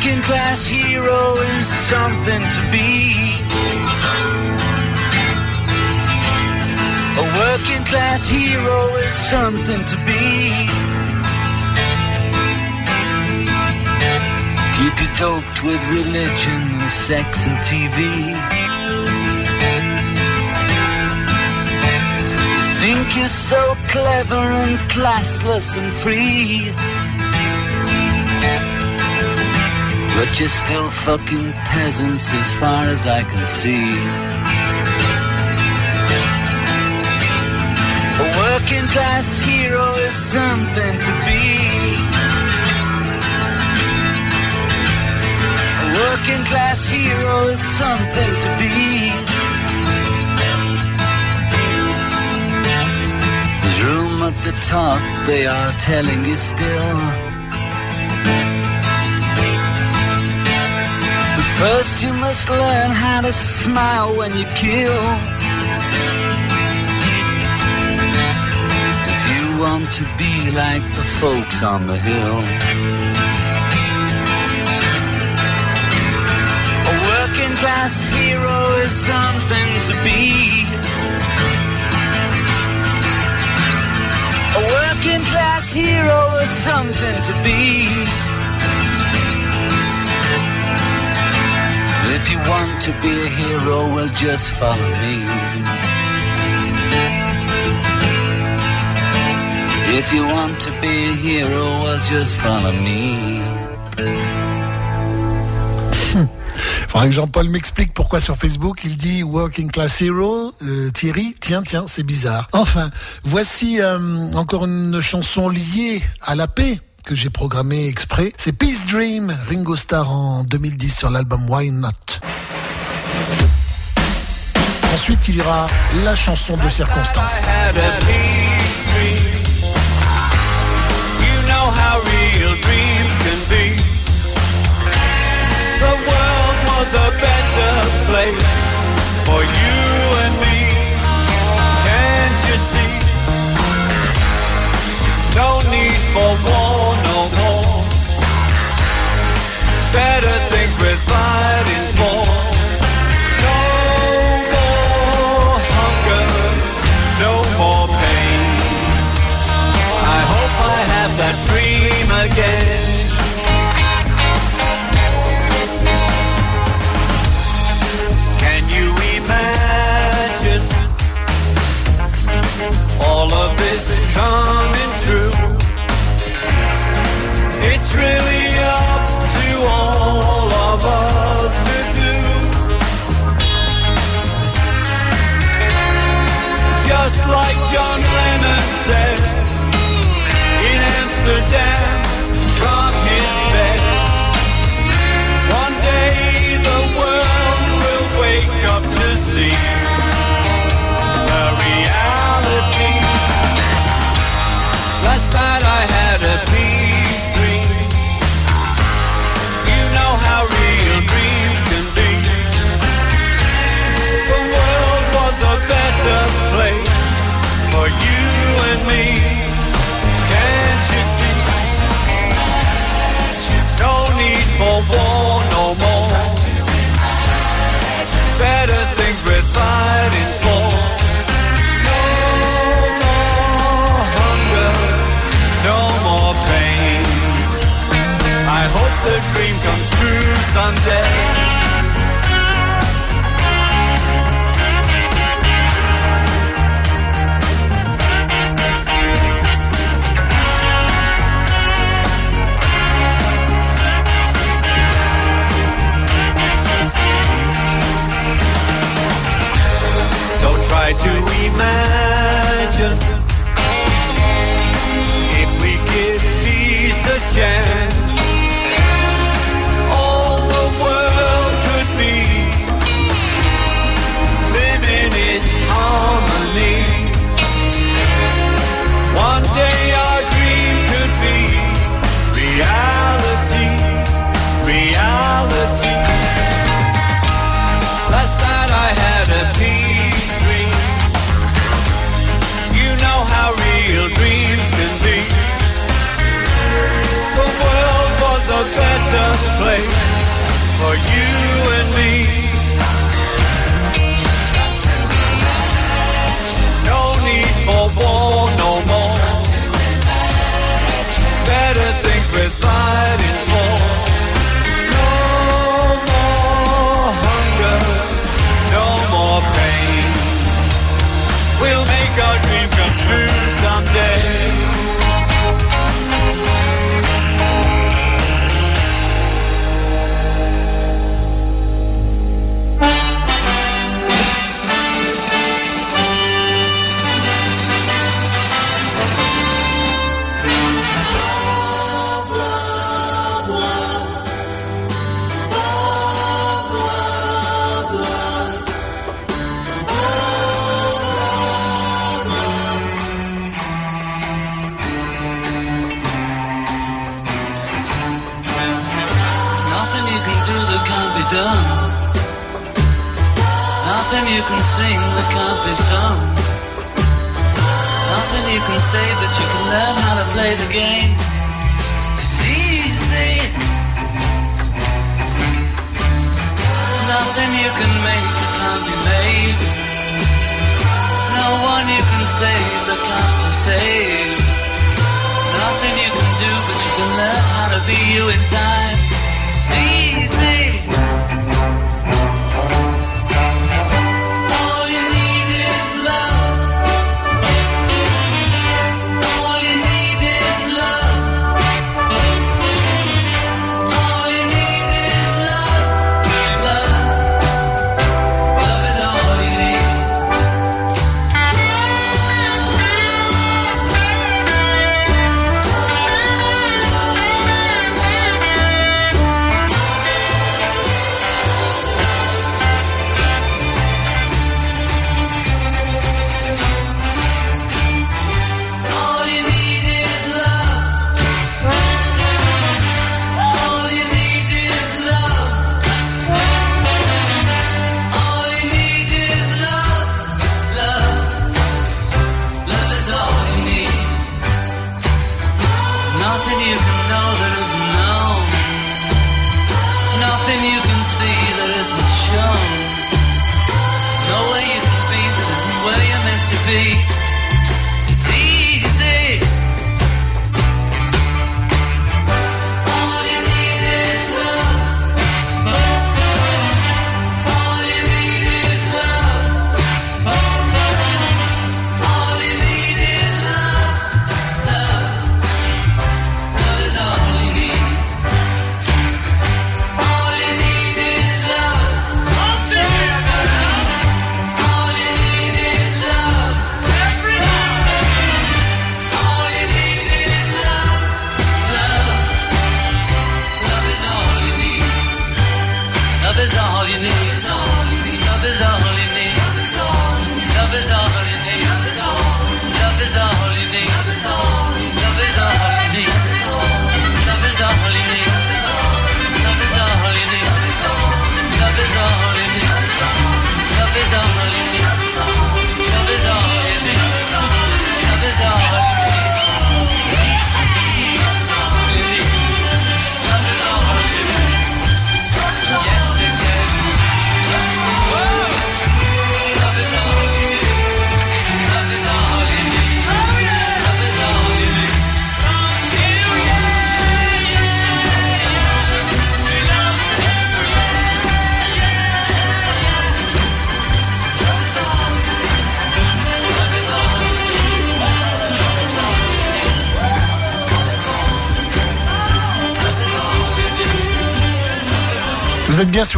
Working class hero is something to be. A working class hero is something to be. Keep you doped with religion and sex and TV. Think you're so clever and classless and free. But you're still fucking peasants as far as I can see. A working class hero is something to be. A working class hero is something to be. There's room at the top, they are telling you still. First you must learn how to smile when you kill. If you want to be like the folks on the hill. A working class hero is something to be. A working class hero is something to be. If you want to be a hero, well, just follow me. If you want to be a hero, well, just follow me. Que Jean-Paul m'explique pourquoi sur Facebook il dit Working Class Hero. Euh, Thierry, tiens, tiens, c'est bizarre. Enfin, voici euh, encore une chanson liée à la paix que j'ai programmée exprès. C'est Peace Dream, Ringo Starr en 2010 sur l'album Why Not. Ensuite, il y aura la chanson de circonstance. a better place for you Better things we're fighting for. No more hunger, no more pain. I hope I have that dream again. Can you imagine all of this coming true? Vous êtes Just like John Lennon said in Amsterdam, his bed. One day the world will wake up to see the reality. Last night I had a. for you and me. Can't you see? No need for war no more. Better things fighting for. No more hunger, no more pain. I hope the dream comes true someday. try to imagine if we give peace a chance. for you and me.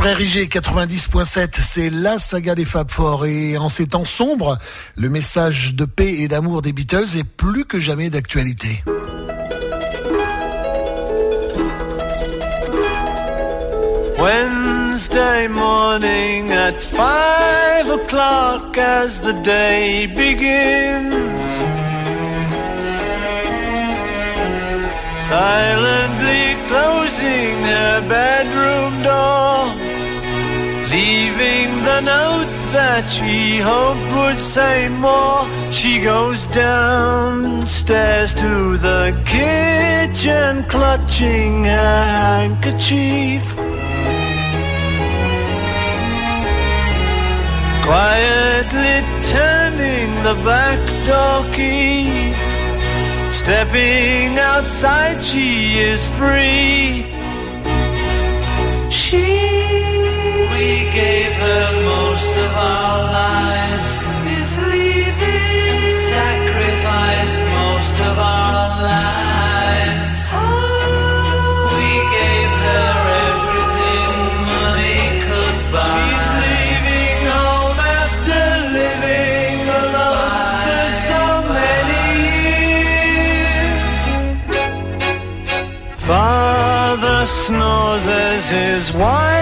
Sur RIG 90.7, c'est la saga des Fab Four et en ces temps sombres, le message de paix et d'amour des Beatles est plus que jamais d'actualité. Wednesday morning at five o'clock as the day begins. Silently closing her bedroom door, leaving the note that she hoped would say more. She goes downstairs to the kitchen, clutching her handkerchief. Quietly turning the back door key. Stepping outside, she is free. Gave her most of our lives. Is leaving. Sacrificed most of our lives. Oh. We gave her everything money could buy. She's leaving home after living alone for so many years. Father snores as his wife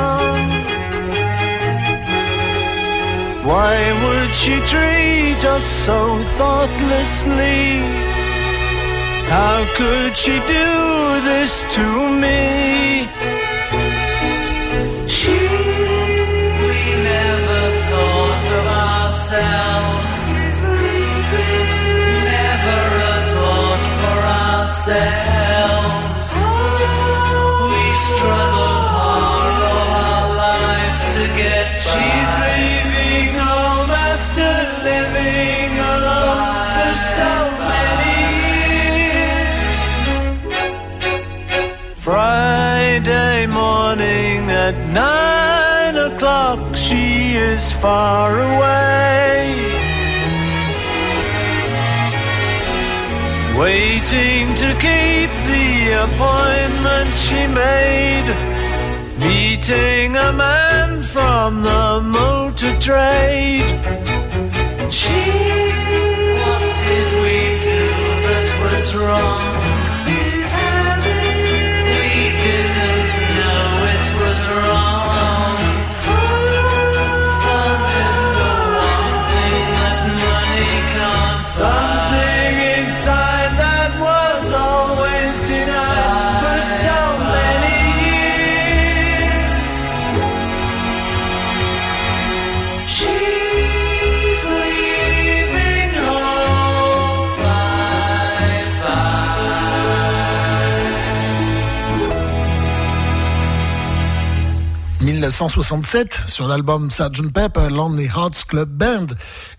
Why would she treat us so thoughtlessly? How could she do this to me? She We never thought of ourselves at nine o'clock, she is far away. Waiting to keep the appointment she made. Meeting a man from the motor trade. She. What did we do that was wrong? 1967 sur l'album Sgt Pepper Lonely Hearts Club Band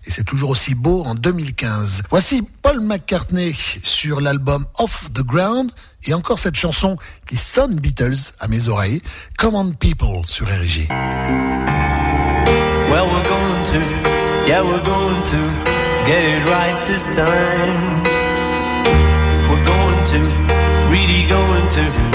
et c'est toujours aussi beau en 2015. Voici Paul McCartney sur l'album Off the Ground et encore cette chanson qui sonne Beatles à mes oreilles, Common People sur RG. Well, we're going to, yeah, we're going to get it right this time. We're going to, really going to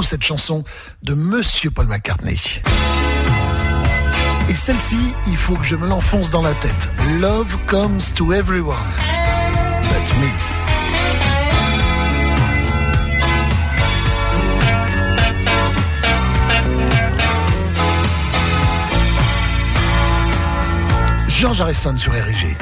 cette chanson de Monsieur Paul McCartney. Et celle-ci, il faut que je me l'enfonce dans la tête. Love comes to everyone. But me. George Harrison sur RG.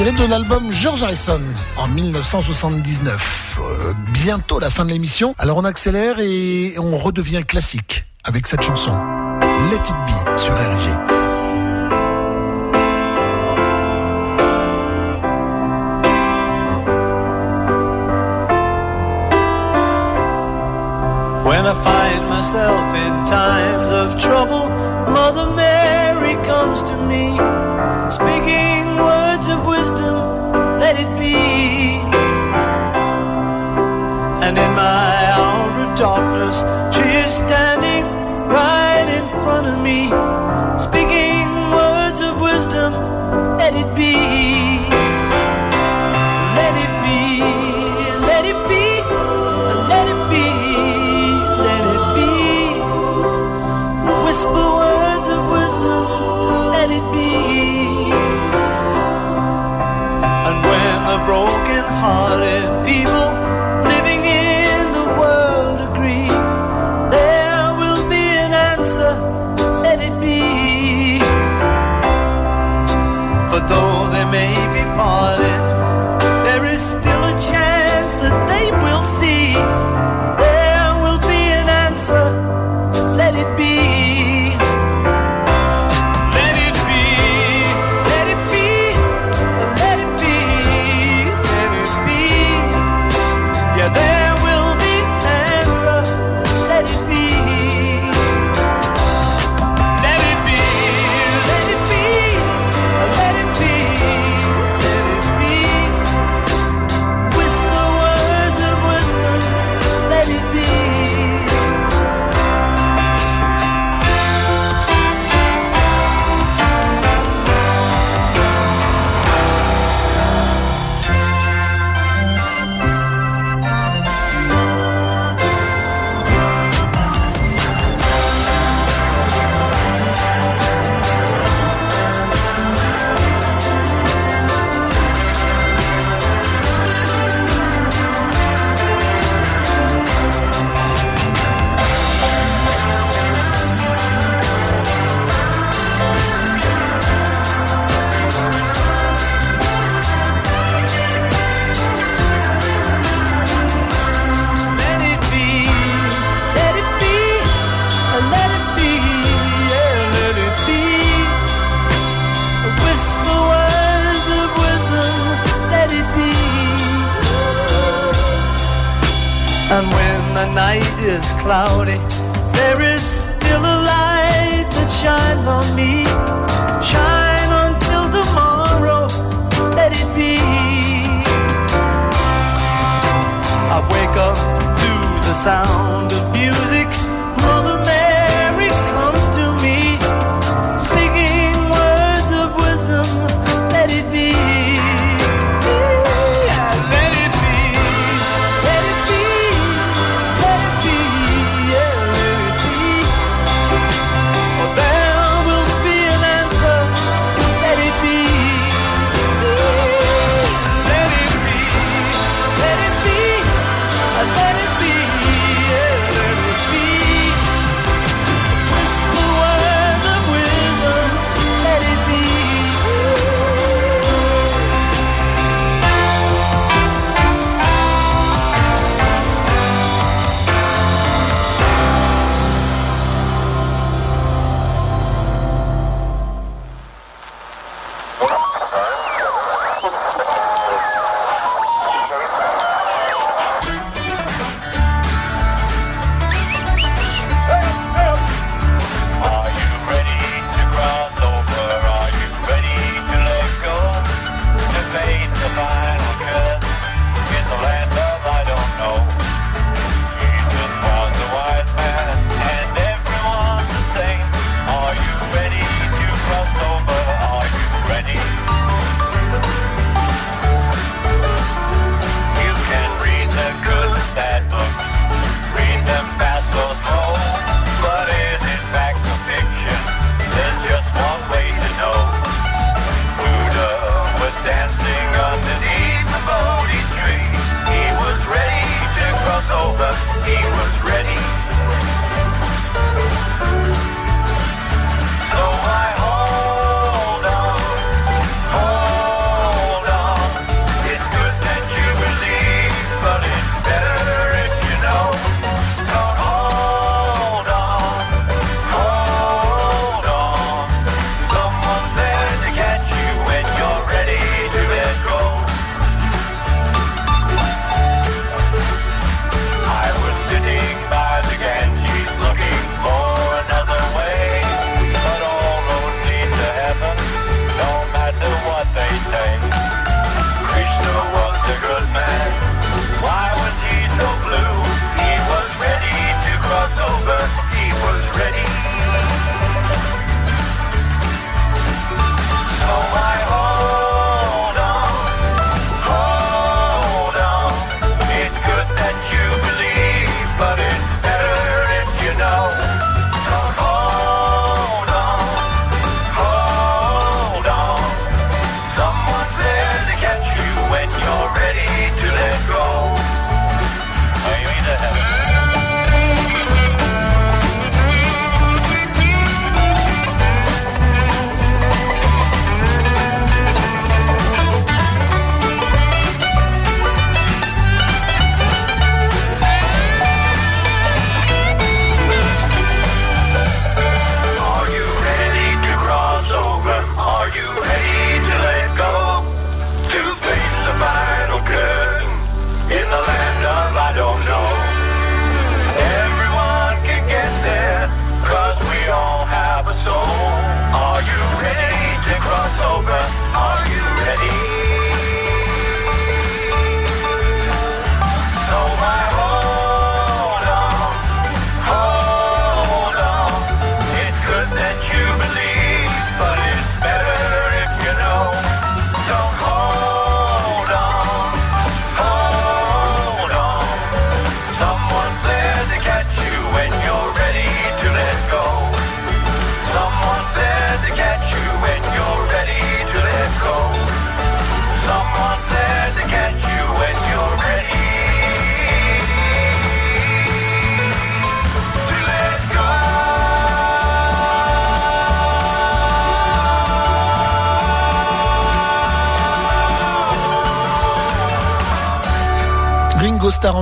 tiré de l'album George Harrison en 1979. Euh, bientôt la fin de l'émission. Alors on accélère et on redevient classique avec cette chanson. Let It Be sur RG. When I find myself in times of trouble, Mother Mary comes to me. standing by. sound.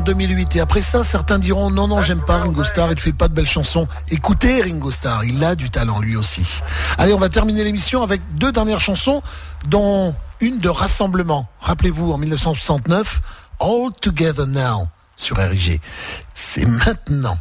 2008. Et après ça, certains diront non, non, j'aime pas Ringo Starr, il fait pas de belles chansons. Écoutez Ringo Starr, il a du talent lui aussi. Allez, on va terminer l'émission avec deux dernières chansons, dont une de rassemblement. Rappelez-vous, en 1969, All Together Now sur RIG. C'est maintenant.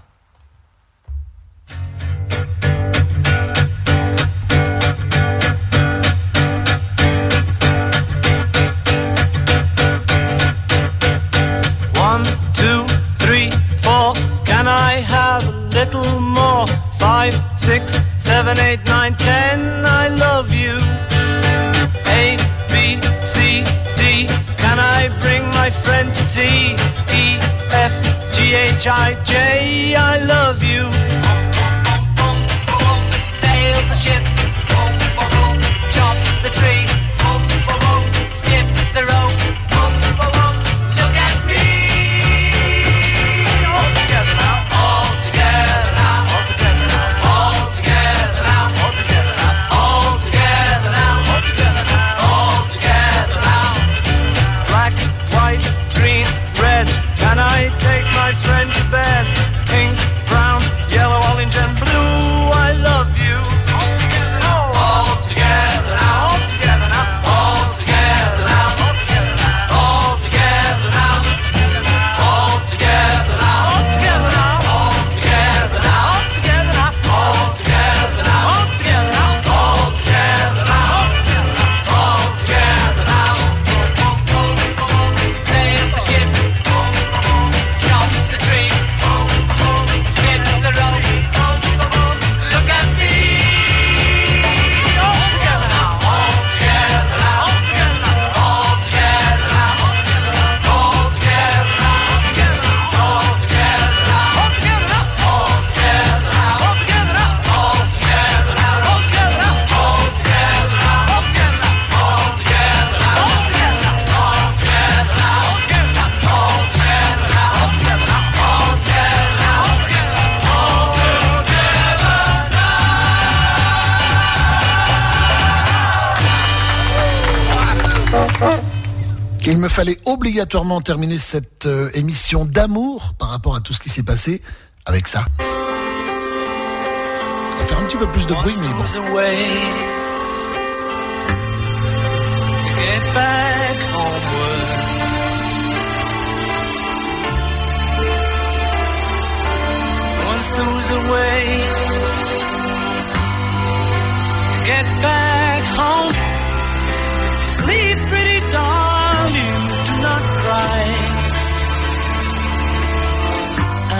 Il me fallait obligatoirement terminer cette euh, émission d'amour par rapport à tout ce qui s'est passé avec ça. Ça va faire un petit peu plus de bruit, mais bon.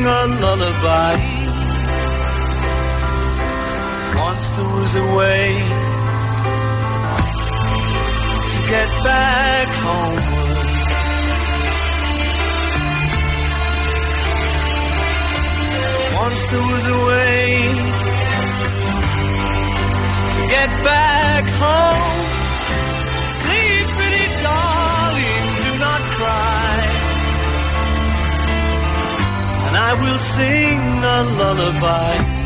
sing a lullaby. Monster was away to get back homeward. Monster was away to get back home. I will sing a lullaby.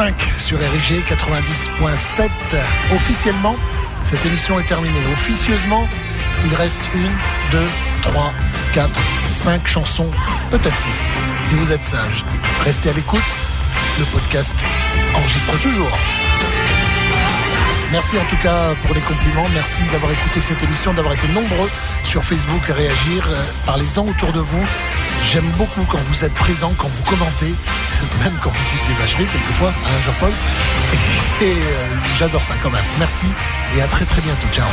22h05 sur RIG 90.7. Officiellement, cette émission est terminée. Officieusement, il reste une, deux, trois, quatre, cinq chansons, peut-être six, si vous êtes sage. Restez à l'écoute, le podcast enregistre toujours. Merci en tout cas pour les compliments. Merci d'avoir écouté cette émission, d'avoir été nombreux sur Facebook à réagir. Euh, Parlez-en autour de vous. J'aime beaucoup quand vous êtes présents, quand vous commentez, même quand vous dites des vacheries quelquefois, hein, Jean-Paul. Et, et, euh, j'adore ça quand même. Merci et à très très bientôt. Ciao.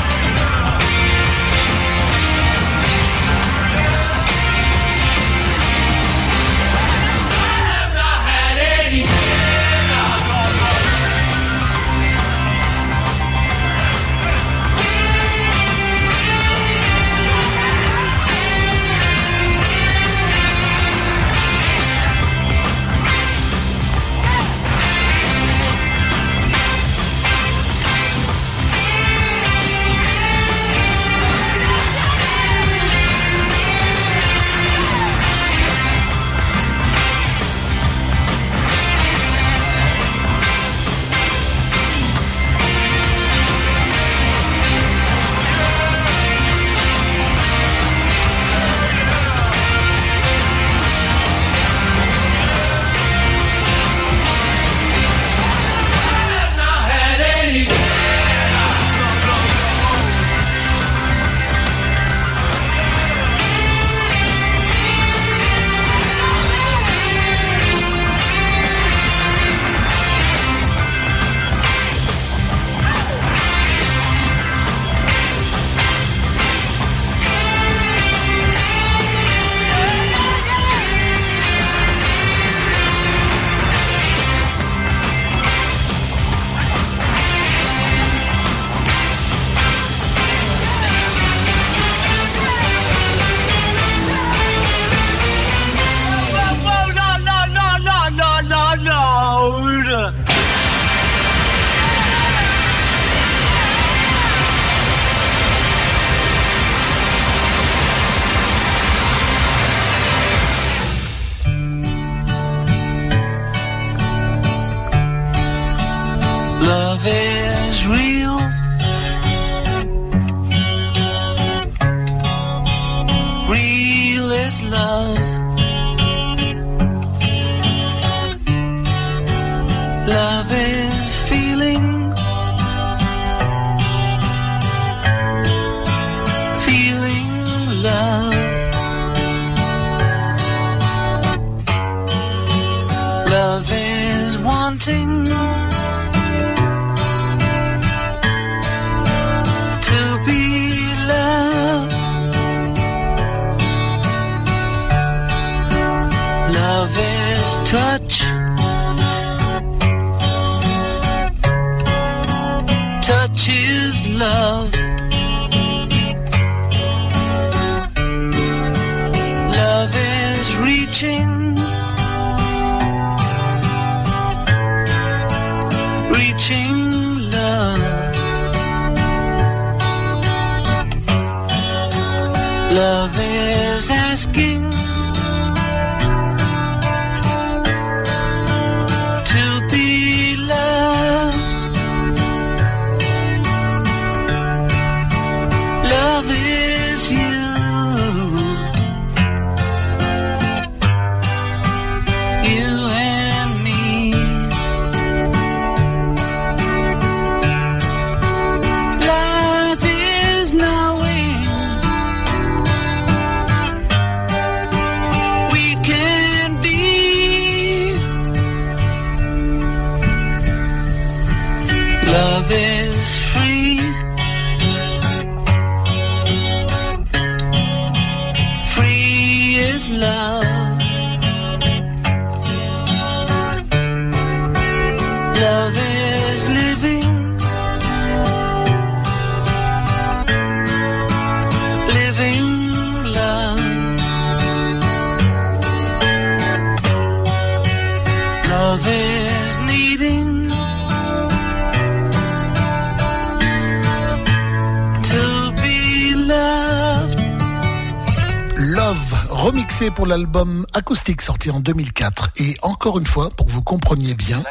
L'album acoustique sorti en 2004. Et encore une fois, pour que vous compreniez bien,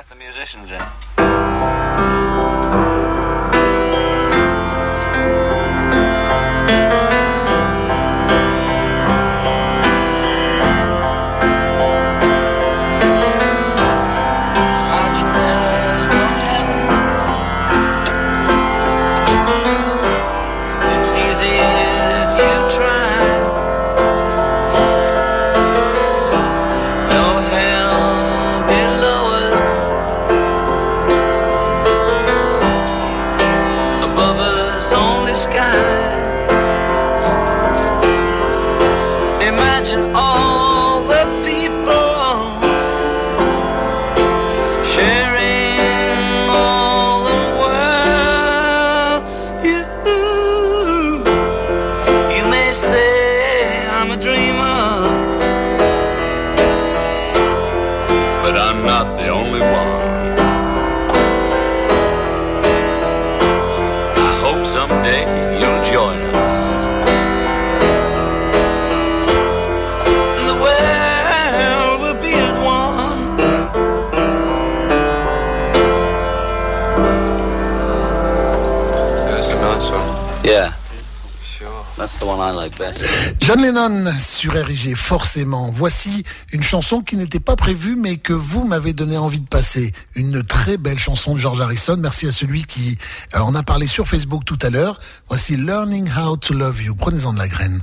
John Lennon sur RIG, forcément. Voici une chanson qui n'était pas prévue, mais que vous m'avez donné envie de passer. Une très belle chanson de George Harrison. Merci à celui qui euh, en a parlé sur Facebook tout à l'heure. Voici Learning How to Love You. Prenez-en de la graine.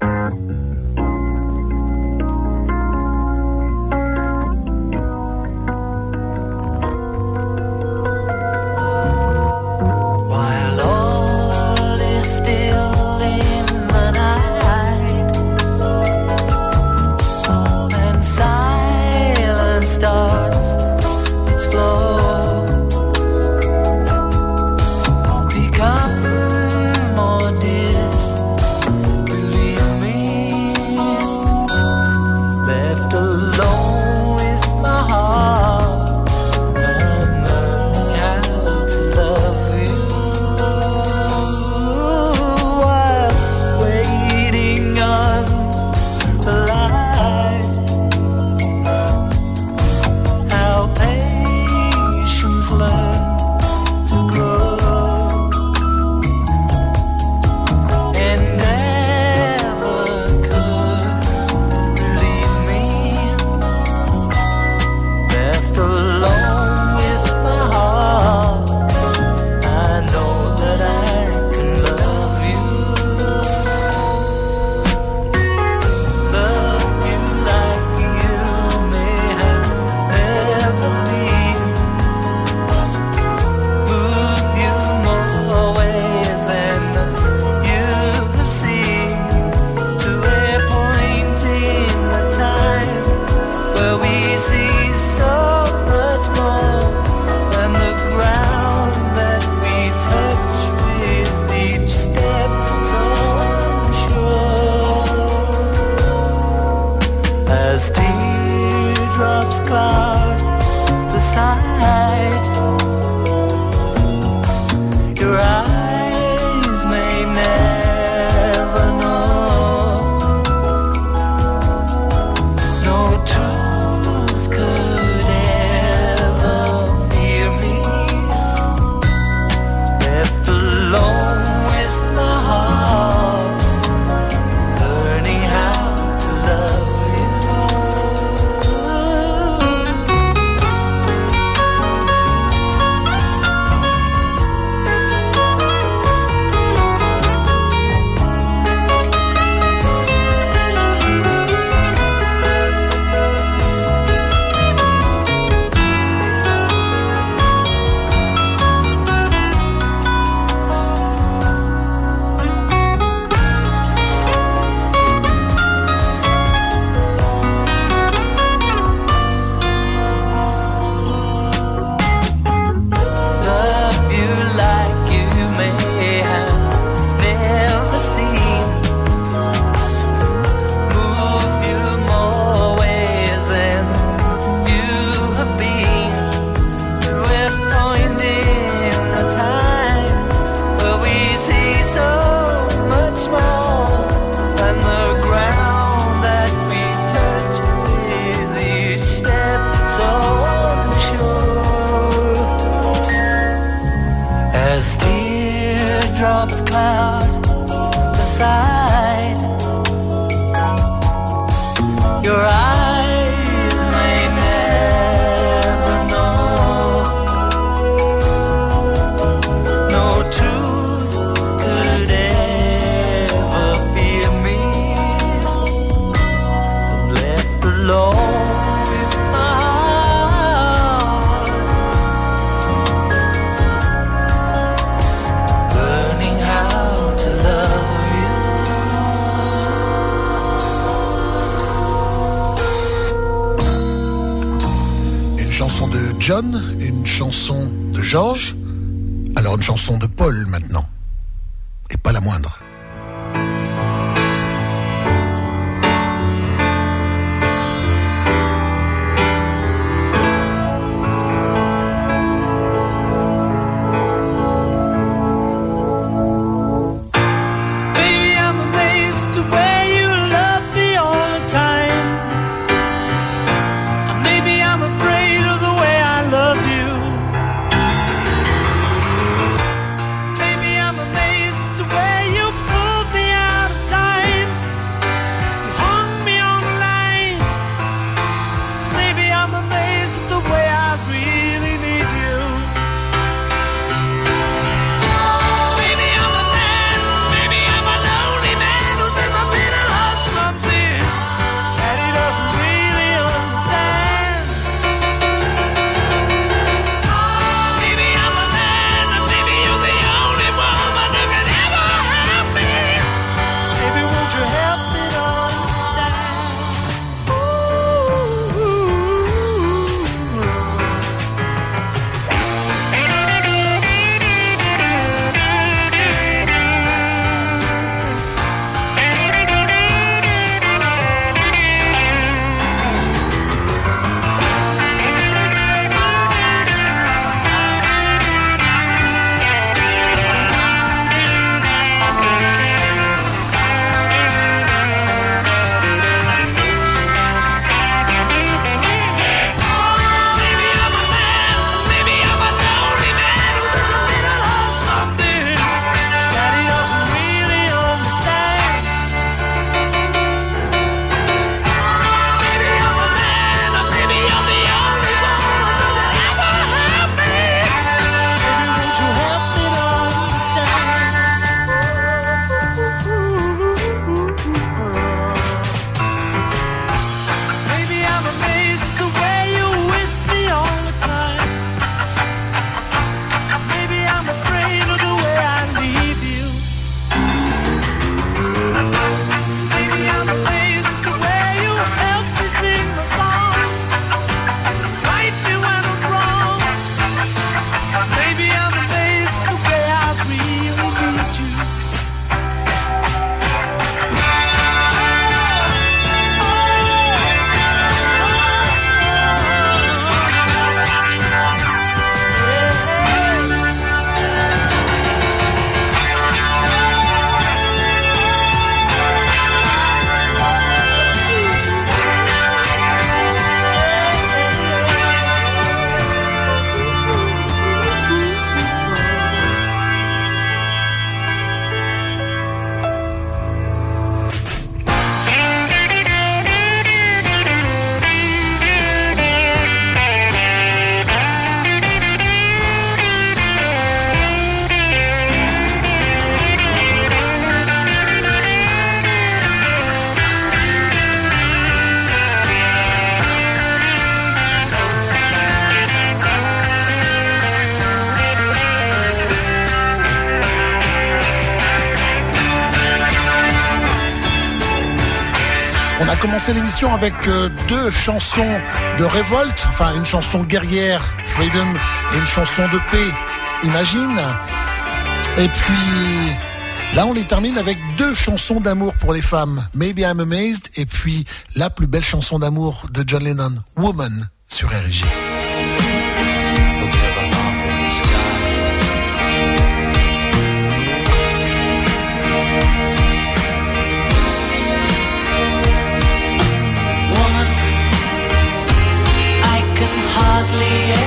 as teardrops cloud the sight. Une chanson de Georges, alors une chanson de Paul maintenant. commencer l'émission avec euh, deux chansons de révolte, enfin une chanson guerrière, Freedom, et une chanson de paix, Imagine. Et puis là, on les termine avec deux chansons d'amour pour les femmes, Maybe I'm Amazed, et puis la plus belle chanson d'amour de John Lennon, Woman, sur RG.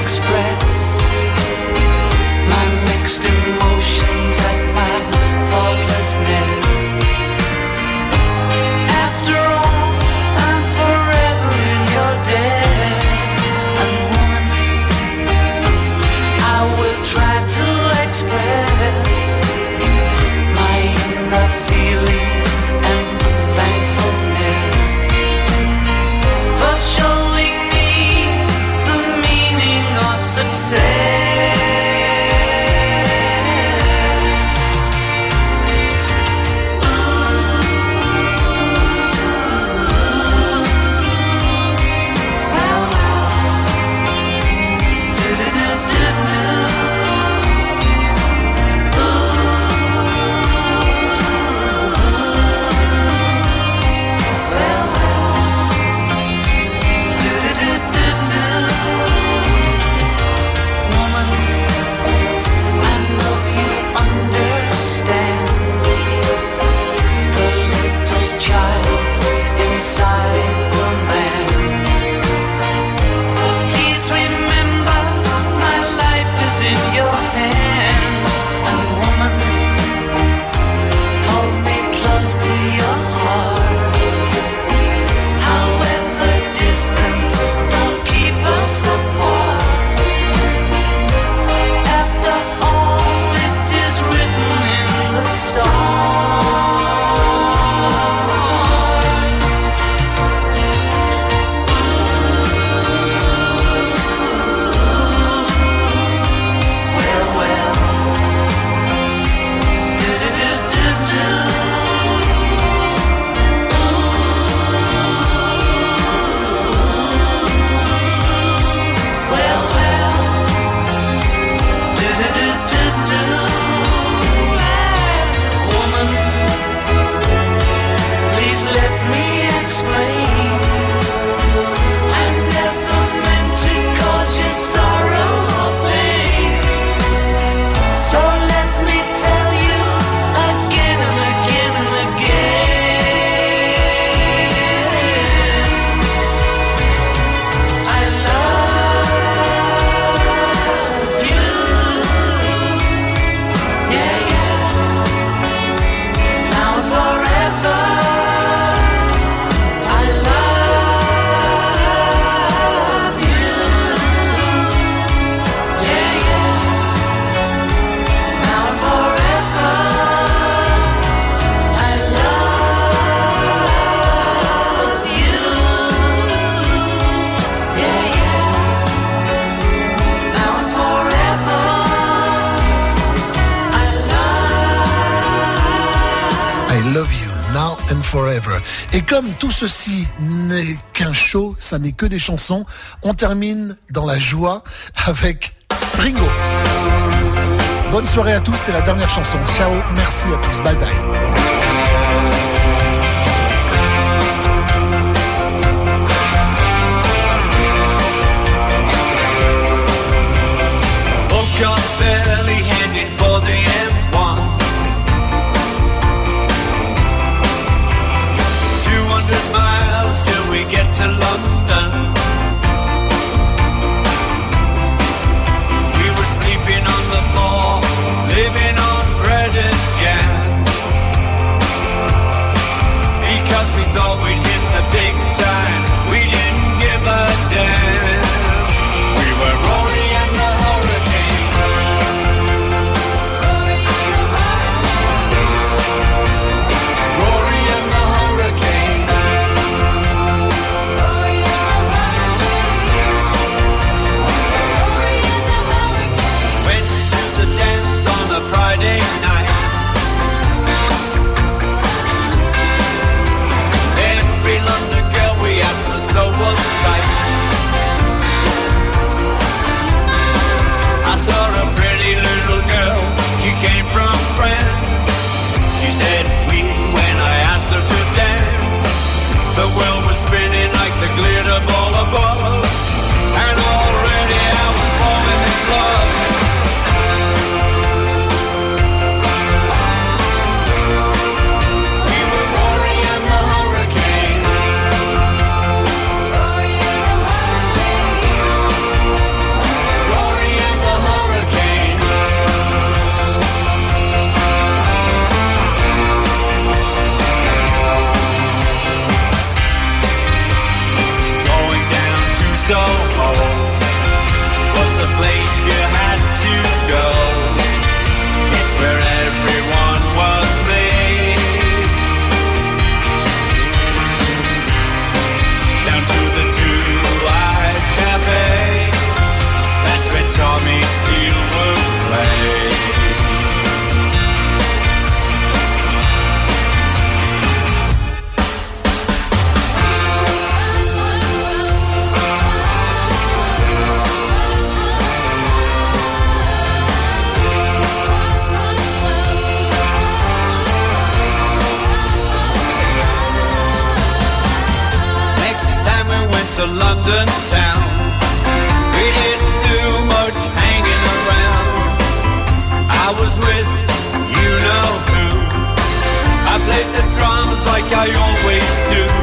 express. Et comme tout ceci n'est qu'un show, ça n'est que des chansons, on termine dans la joie avec Ringo. Bonne soirée à tous, c'est la dernière chanson. Ciao, merci à tous, bye bye. London town. We didn't do much hanging around. I was with you know who. I played the drums like I always do.